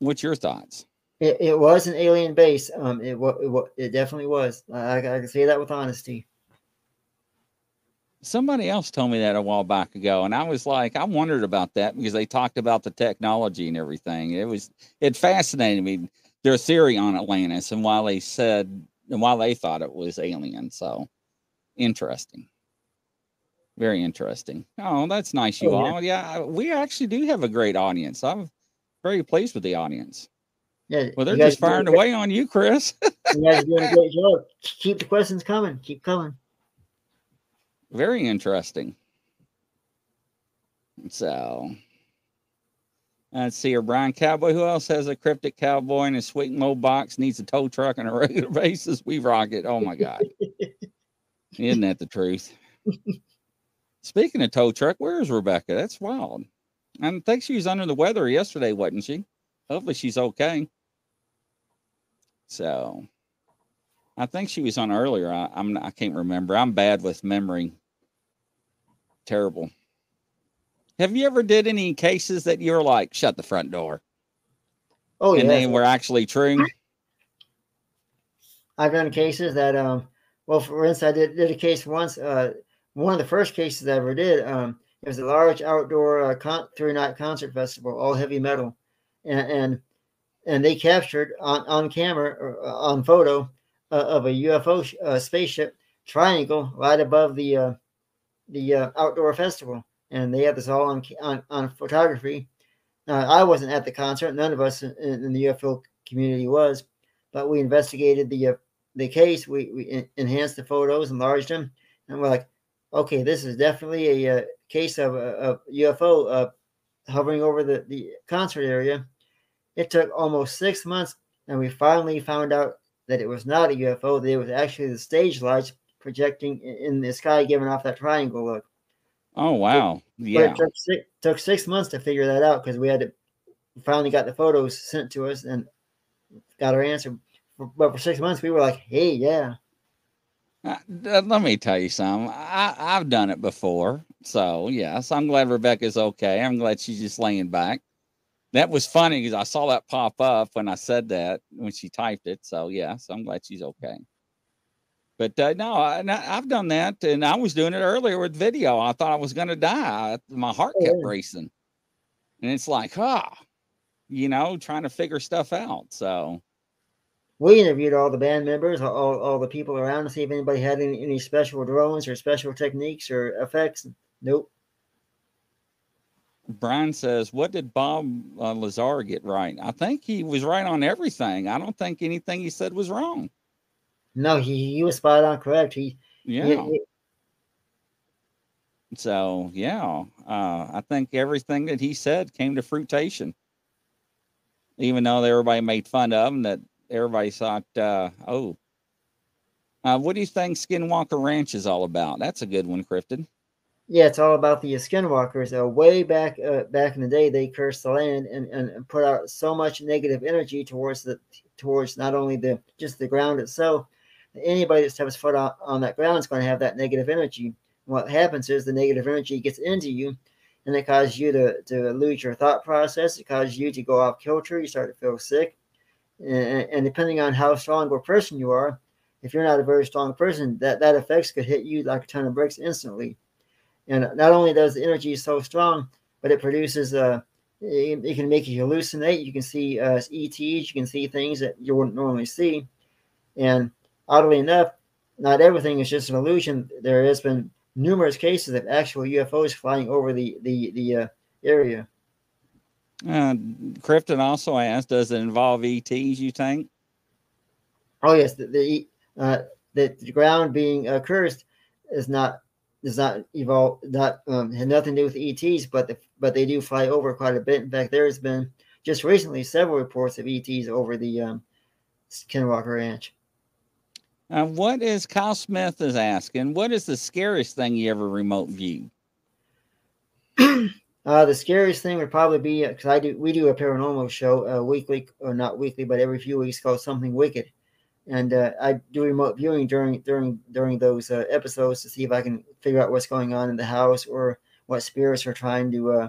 Speaker 3: what's your thoughts?
Speaker 4: It, it was an alien base. Um, it, it, it definitely was. I, I can say that with honesty.
Speaker 3: Somebody else told me that a while back ago, and I was like, I wondered about that because they talked about the technology and everything. It was it fascinated me their theory on Atlantis and why they said and why they thought it was alien. So interesting. Very interesting. Oh, that's nice, you oh, all. Yeah. yeah, we actually do have a great audience. I'm very pleased with the audience. Yeah. Well, they're just firing away on you, Chris. you guys are doing a
Speaker 4: great job. Keep the questions coming. Keep coming.
Speaker 3: Very interesting. So let's see here. Brian Cowboy. Who else has a cryptic cowboy in a sweet mo box? Needs a tow truck on a regular basis. We rock it. Oh my God. Isn't that the truth? Speaking of tow truck, where's Rebecca? That's wild. I think she was under the weather yesterday, wasn't she? Hopefully she's okay. So I think she was on earlier. I, I'm I can't remember. I'm bad with memory. Terrible. Have you ever did any cases that you're like, shut the front door? Oh, and yeah. they were actually true.
Speaker 4: I've done cases that, um, well, for instance, I did, did a case once. Uh, one of the first cases I ever did. Um, it was a large outdoor uh, con- three night concert festival, all heavy metal, and and, and they captured on on camera uh, on photo uh, of a UFO sh- uh, spaceship triangle right above the uh, the uh, outdoor festival, and they had this all on on, on photography. Now, I wasn't at the concert; none of us in, in the UFO community was, but we investigated the uh, the case. We we enhanced the photos, enlarged them, and we're like, okay, this is definitely a, a case of a, a UFO uh, hovering over the the concert area. It took almost six months, and we finally found out that it was not a UFO. That it was actually the stage lights projecting in the sky, giving off that triangle look.
Speaker 3: Oh wow! Yeah,
Speaker 4: it took six, took six months to figure that out because we had to finally got the photos sent to us and got our answer. But for six months, we were like, "Hey, yeah."
Speaker 3: Uh, let me tell you something. I, I've done it before, so yes, I'm glad Rebecca's okay. I'm glad she's just laying back. That was funny because I saw that pop up when I said that when she typed it. So yes, I'm glad she's okay. But uh, no, I, have done that, and I was doing it earlier with video. I thought I was going to die. My heart kept racing, and it's like, ah, you know, trying to figure stuff out. So
Speaker 4: we interviewed all the band members, all, all the people around to see if anybody had any, any special drones or special techniques or effects. Nope.
Speaker 3: Brian says, "What did Bob uh, Lazar get right? I think he was right on everything. I don't think anything he said was wrong."
Speaker 4: No, he, he was spot on correct. He
Speaker 3: yeah. He, he, so yeah, uh, I think everything that he said came to fruition. Even though everybody made fun of him, that everybody thought, uh, oh, uh, what do you think Skinwalker Ranch is all about? That's a good one, Krypton.
Speaker 4: Yeah, it's all about the Skinwalkers. Uh, way back, uh, back in the day, they cursed the land and, and put out so much negative energy towards the towards not only the just the ground itself, anybody that steps foot on, on that ground is going to have that negative energy. What happens is the negative energy gets into you and it causes you to, to lose your thought process. It causes you to go off kilter. You start to feel sick. And, and depending on how strong a person you are, if you're not a very strong person, that, that effects could hit you like a ton of bricks instantly. And not only does the energy so strong, but it produces uh, it, it can make you hallucinate. You can see uh, ETs, you can see things that you wouldn't normally see. And oddly enough, not everything is just an illusion. There has been numerous cases of actual UFOs flying over the the the uh, area.
Speaker 3: Uh, Krypton also asked, "Does it involve ETs? You think?"
Speaker 4: Oh yes, the the, uh, the, ground being uh, cursed is not does not evolve not um, had nothing to do with ETs, but the, but they do fly over quite a bit. In fact, there has been just recently several reports of ETs over the um, Skinwalker Ranch.
Speaker 3: Uh, what is Kyle Smith is asking? What is the scariest thing you ever remote viewed?
Speaker 4: uh, the scariest thing would probably be because I do we do a paranormal show uh, weekly or not weekly, but every few weeks called Something Wicked, and uh, I do remote viewing during during during those uh, episodes to see if I can figure out what's going on in the house or what spirits are trying to uh,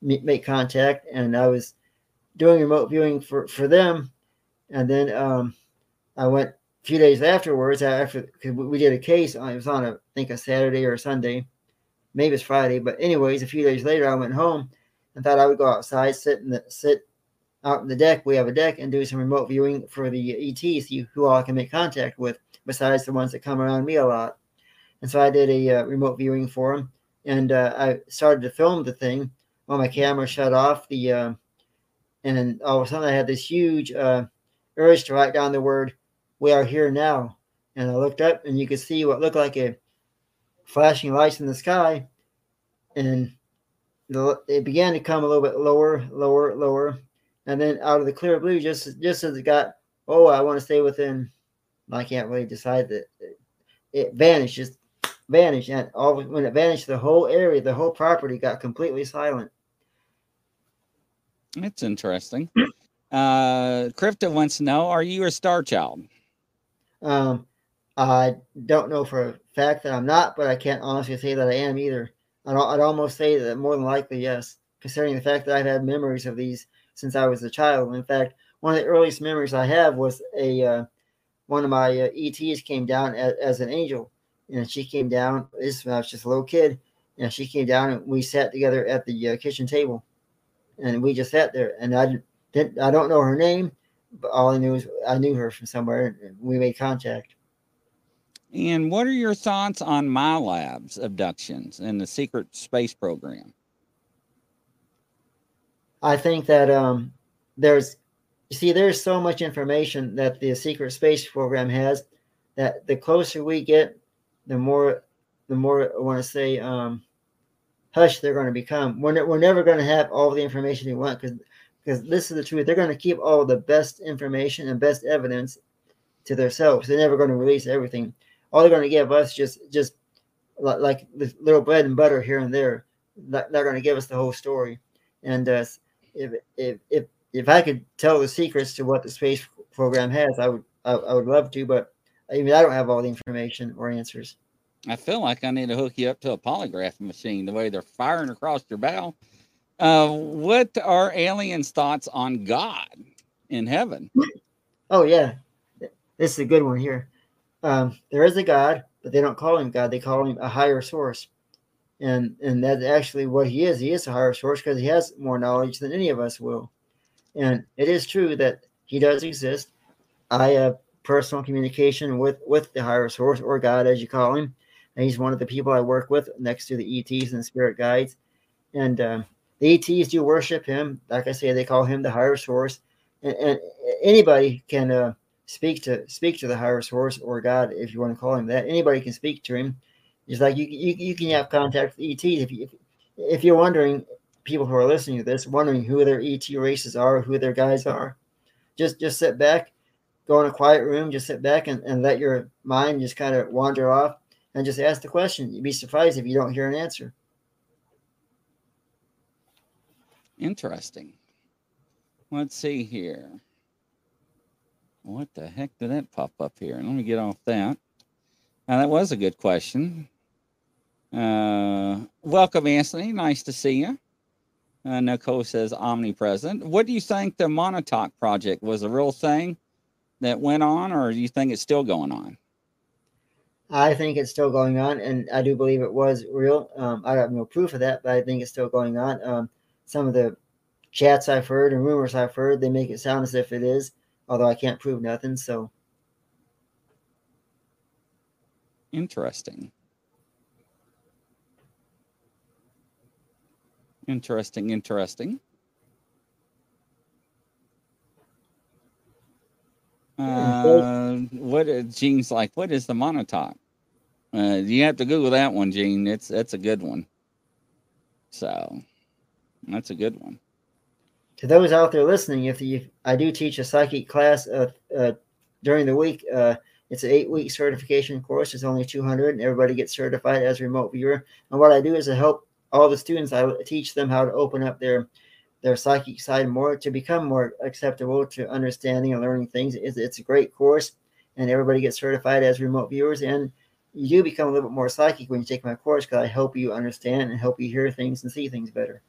Speaker 4: make contact. And I was doing remote viewing for for them, and then um, I went a few days afterwards after we did a case. Uh, it was on a I think a Saturday or a Sunday, maybe it's Friday. But anyways, a few days later, I went home and thought I would go outside, sit in the sit out in the deck. We have a deck and do some remote viewing for the ETs, who all I can make contact with, besides the ones that come around me a lot. And so I did a uh, remote viewing for them, and uh, I started to film the thing while my camera shut off. The uh, and all of a sudden I had this huge uh, urge to write down the word "We are here now," and I looked up and you could see what looked like a flashing lights in the sky, and the, it began to come a little bit lower, lower, lower, and then out of the clear blue, just just as it got, oh, I want to stay within. I can't really decide that it, it vanished, just vanished, and all when it vanished, the whole area, the whole property got completely silent.
Speaker 3: It's interesting. Uh, Crypto wants to know: Are you a star child?
Speaker 4: Um, I don't know for a fact that I'm not, but I can't honestly say that I am either. I'd, I'd almost say that more than likely, yes, considering the fact that I've had memories of these since I was a child. In fact, one of the earliest memories I have was a uh, one of my uh, ETs came down as, as, an angel, and she came down. This when I was just a little kid, and she came down, and we sat together at the uh, kitchen table, and we just sat there. And I didn't, I don't know her name, all I knew is I knew her from somewhere, we made contact.
Speaker 3: And what are your thoughts on MILABs abductions and the secret space program?
Speaker 4: I think that um, there's, you see, there's so much information that the secret space program has that the closer we get, the more, the more I want to say, um, hush they're going to become. We're, we're never going to have all the information we want because because this is the truth. They're going to keep all the best information and best evidence to themselves. They're never going to release everything. All they're going to give us just just like the little bread and butter here and there. They're going to give us the whole story. And uh, if if if if I could tell the secrets to what the space program has, I would I, I would love to, but I mean I don't have all the information or answers.
Speaker 3: I feel like I need to hook you up to a polygraph machine. The way they're firing across your bow. Uh, what are aliens' thoughts on God in heaven?
Speaker 4: Oh yeah, this is a good one here. Um, there is a God, but they don't call him God. They call him a higher source and and that's actually what he is. He is a higher source because he has more knowledge than any of us will. And it is true that he does exist. I have personal communication with with the higher source or God, as you call him. And he's one of the people I work with next to the ETs and spirit guides. And uh, the ETs do worship him. Like I say, they call him the higher source. And, and anybody can uh, speak to speak to the higher source or God, if you want to call him that. Anybody can speak to him it's like you, you, you can have contact with ETs if you if you're wondering people who are listening to this wondering who their ET races are, who their guys are. Just just sit back, go in a quiet room, just sit back and, and let your mind just kind of wander off and just ask the question. You'd be surprised if you don't hear an answer.
Speaker 3: Interesting. Let's see here. What the heck did that pop up here? Let me get off that. Now, that was a good question. Uh, welcome, Anthony. Nice to see you. Uh, Nicole says omnipresent. What do you think the Montauk project was a real thing that went on, or do you think it's still going on?
Speaker 4: I think it's still going on, and I do believe it was real. Um, I have no proof of that, but I think it's still going on. Um, some of the chats I've heard and rumors I've heard, they make it sound as if it is, although I can't prove nothing. So,
Speaker 3: interesting. Interesting, interesting. Uh, what uh, Gene's like? What is the monotop? Uh, you have to Google that one, Gene. It's that's a good one. So, that's a good one.
Speaker 4: To those out there listening, if you, I do teach a psychic class uh, uh, during the week. Uh, It's an eight week certification course. It's only 200 and everybody gets certified as remote viewer. And what I do is I help all the students, I teach them how to open up their their psychic side more to become more acceptable to understanding and learning things. It's, it's a great course and everybody gets certified as remote viewers. And you do become a little bit more psychic when you take my course because I help you understand and help you hear things and see things better.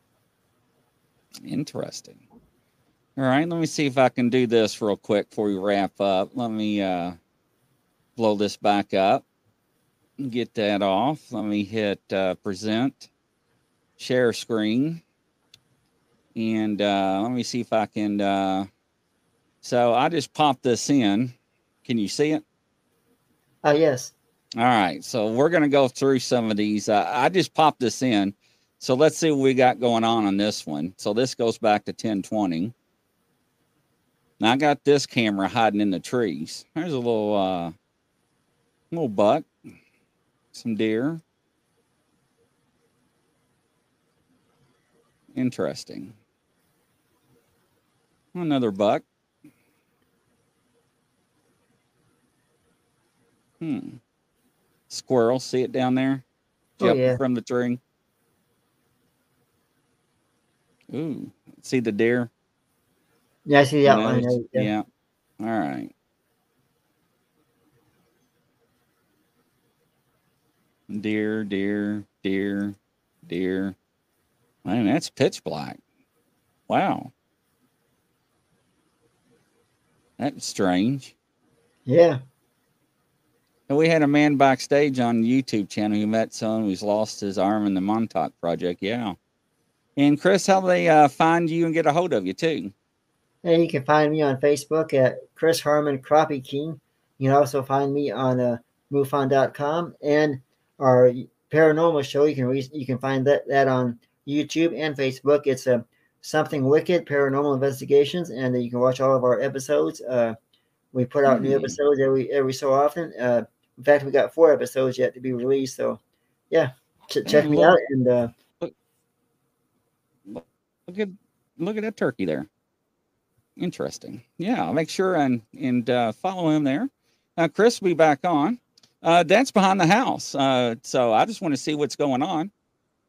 Speaker 3: Interesting. All right, let me see if I can do this real quick before we wrap up. Let me uh, blow this back up, get that off. Let me hit uh, present, share screen, and uh, let me see if I can. Uh, so I just popped this in. Can you see it?
Speaker 4: Oh, yes.
Speaker 3: All right, so we're going to go through some of these. Uh, I just popped this in. So let's see what we got going on on this one. So this goes back to 1020. Now I got this camera hiding in the trees. There's a little uh little buck, some deer. Interesting. Another buck. Hmm. Squirrel, see it down there?
Speaker 4: Oh, yeah.
Speaker 3: from the tree. Ooh, see the deer?
Speaker 4: Yeah, I see the outline. There,
Speaker 3: Yeah. All right. Deer, deer, deer, deer. Man, that's pitch black. Wow. That's strange.
Speaker 4: Yeah.
Speaker 3: And we had a man backstage on the YouTube channel who met someone who's lost his arm in the Montauk project. Yeah. And Chris, how do they uh, find you and get a hold of you too?
Speaker 4: And you can find me on Facebook at Chris Harmon Crappie King. You can also find me on uh, MUFON.com and our paranormal show. You can re- you can find that that on YouTube and Facebook. It's a uh, something wicked paranormal investigations, and uh, you can watch all of our episodes. Uh, we put out mm-hmm. new episodes every every so often. Uh, in fact, we got four episodes yet to be released. So, yeah, ch- check me out and uh,
Speaker 3: look, at look at that turkey there. Interesting. Yeah, I'll make sure and and uh, follow him there. Now Chris will be back on. Uh, that's behind the house. Uh, so I just want to see what's going on.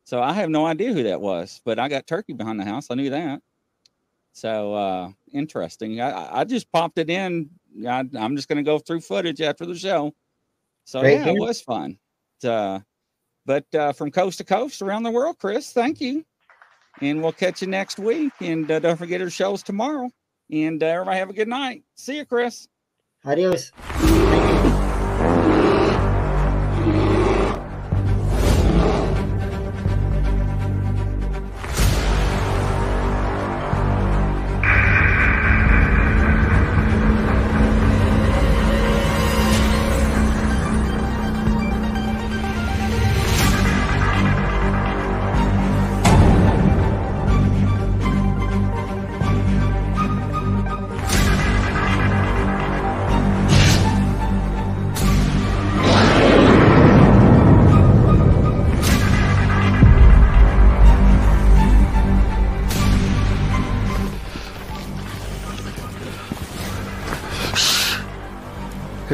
Speaker 3: So I have no idea who that was, but I got turkey behind the house. I knew that. So uh, interesting. I, I just popped it in. I, am just going to go through footage after the show. So Great yeah, it was fun. Uh, but uh, from coast to coast around the world, Chris, thank you. And we'll catch you next week. And uh, don't forget our shows tomorrow. And uh, everybody have a good night. See you, Chris.
Speaker 4: Adios.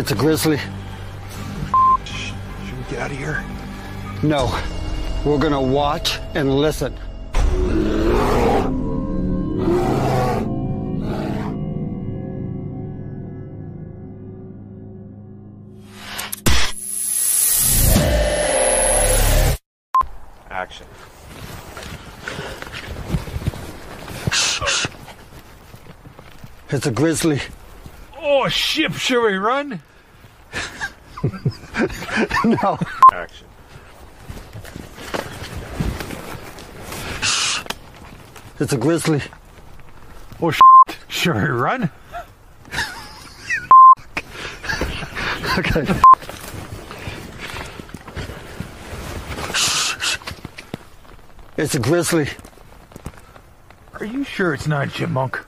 Speaker 1: It's a grizzly.
Speaker 2: Should we get out of here?
Speaker 1: No. We're gonna watch and listen.
Speaker 2: Action.
Speaker 1: It's a grizzly.
Speaker 2: Oh, ship, should we run?
Speaker 1: no.
Speaker 2: Action.
Speaker 1: It's a grizzly.
Speaker 2: Oh, should we run?
Speaker 1: okay. It's a grizzly.
Speaker 2: Are you sure it's not a Chipmunk?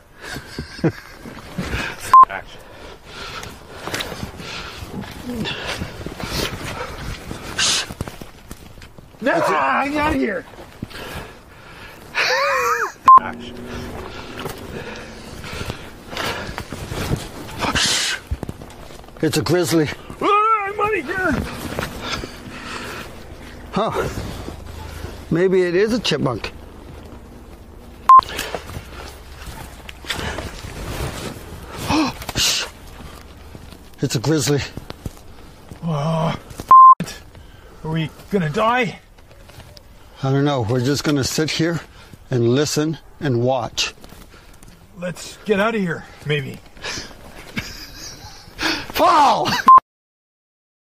Speaker 2: No, I'm out of here.
Speaker 1: It's a grizzly.
Speaker 2: Ah, I'm out of here.
Speaker 1: Huh. Maybe it is a chipmunk. It's a grizzly.
Speaker 2: Are we gonna die?
Speaker 1: I don't know. We're just going to sit here and listen and watch.
Speaker 2: Let's get out of here, maybe.
Speaker 1: Fall!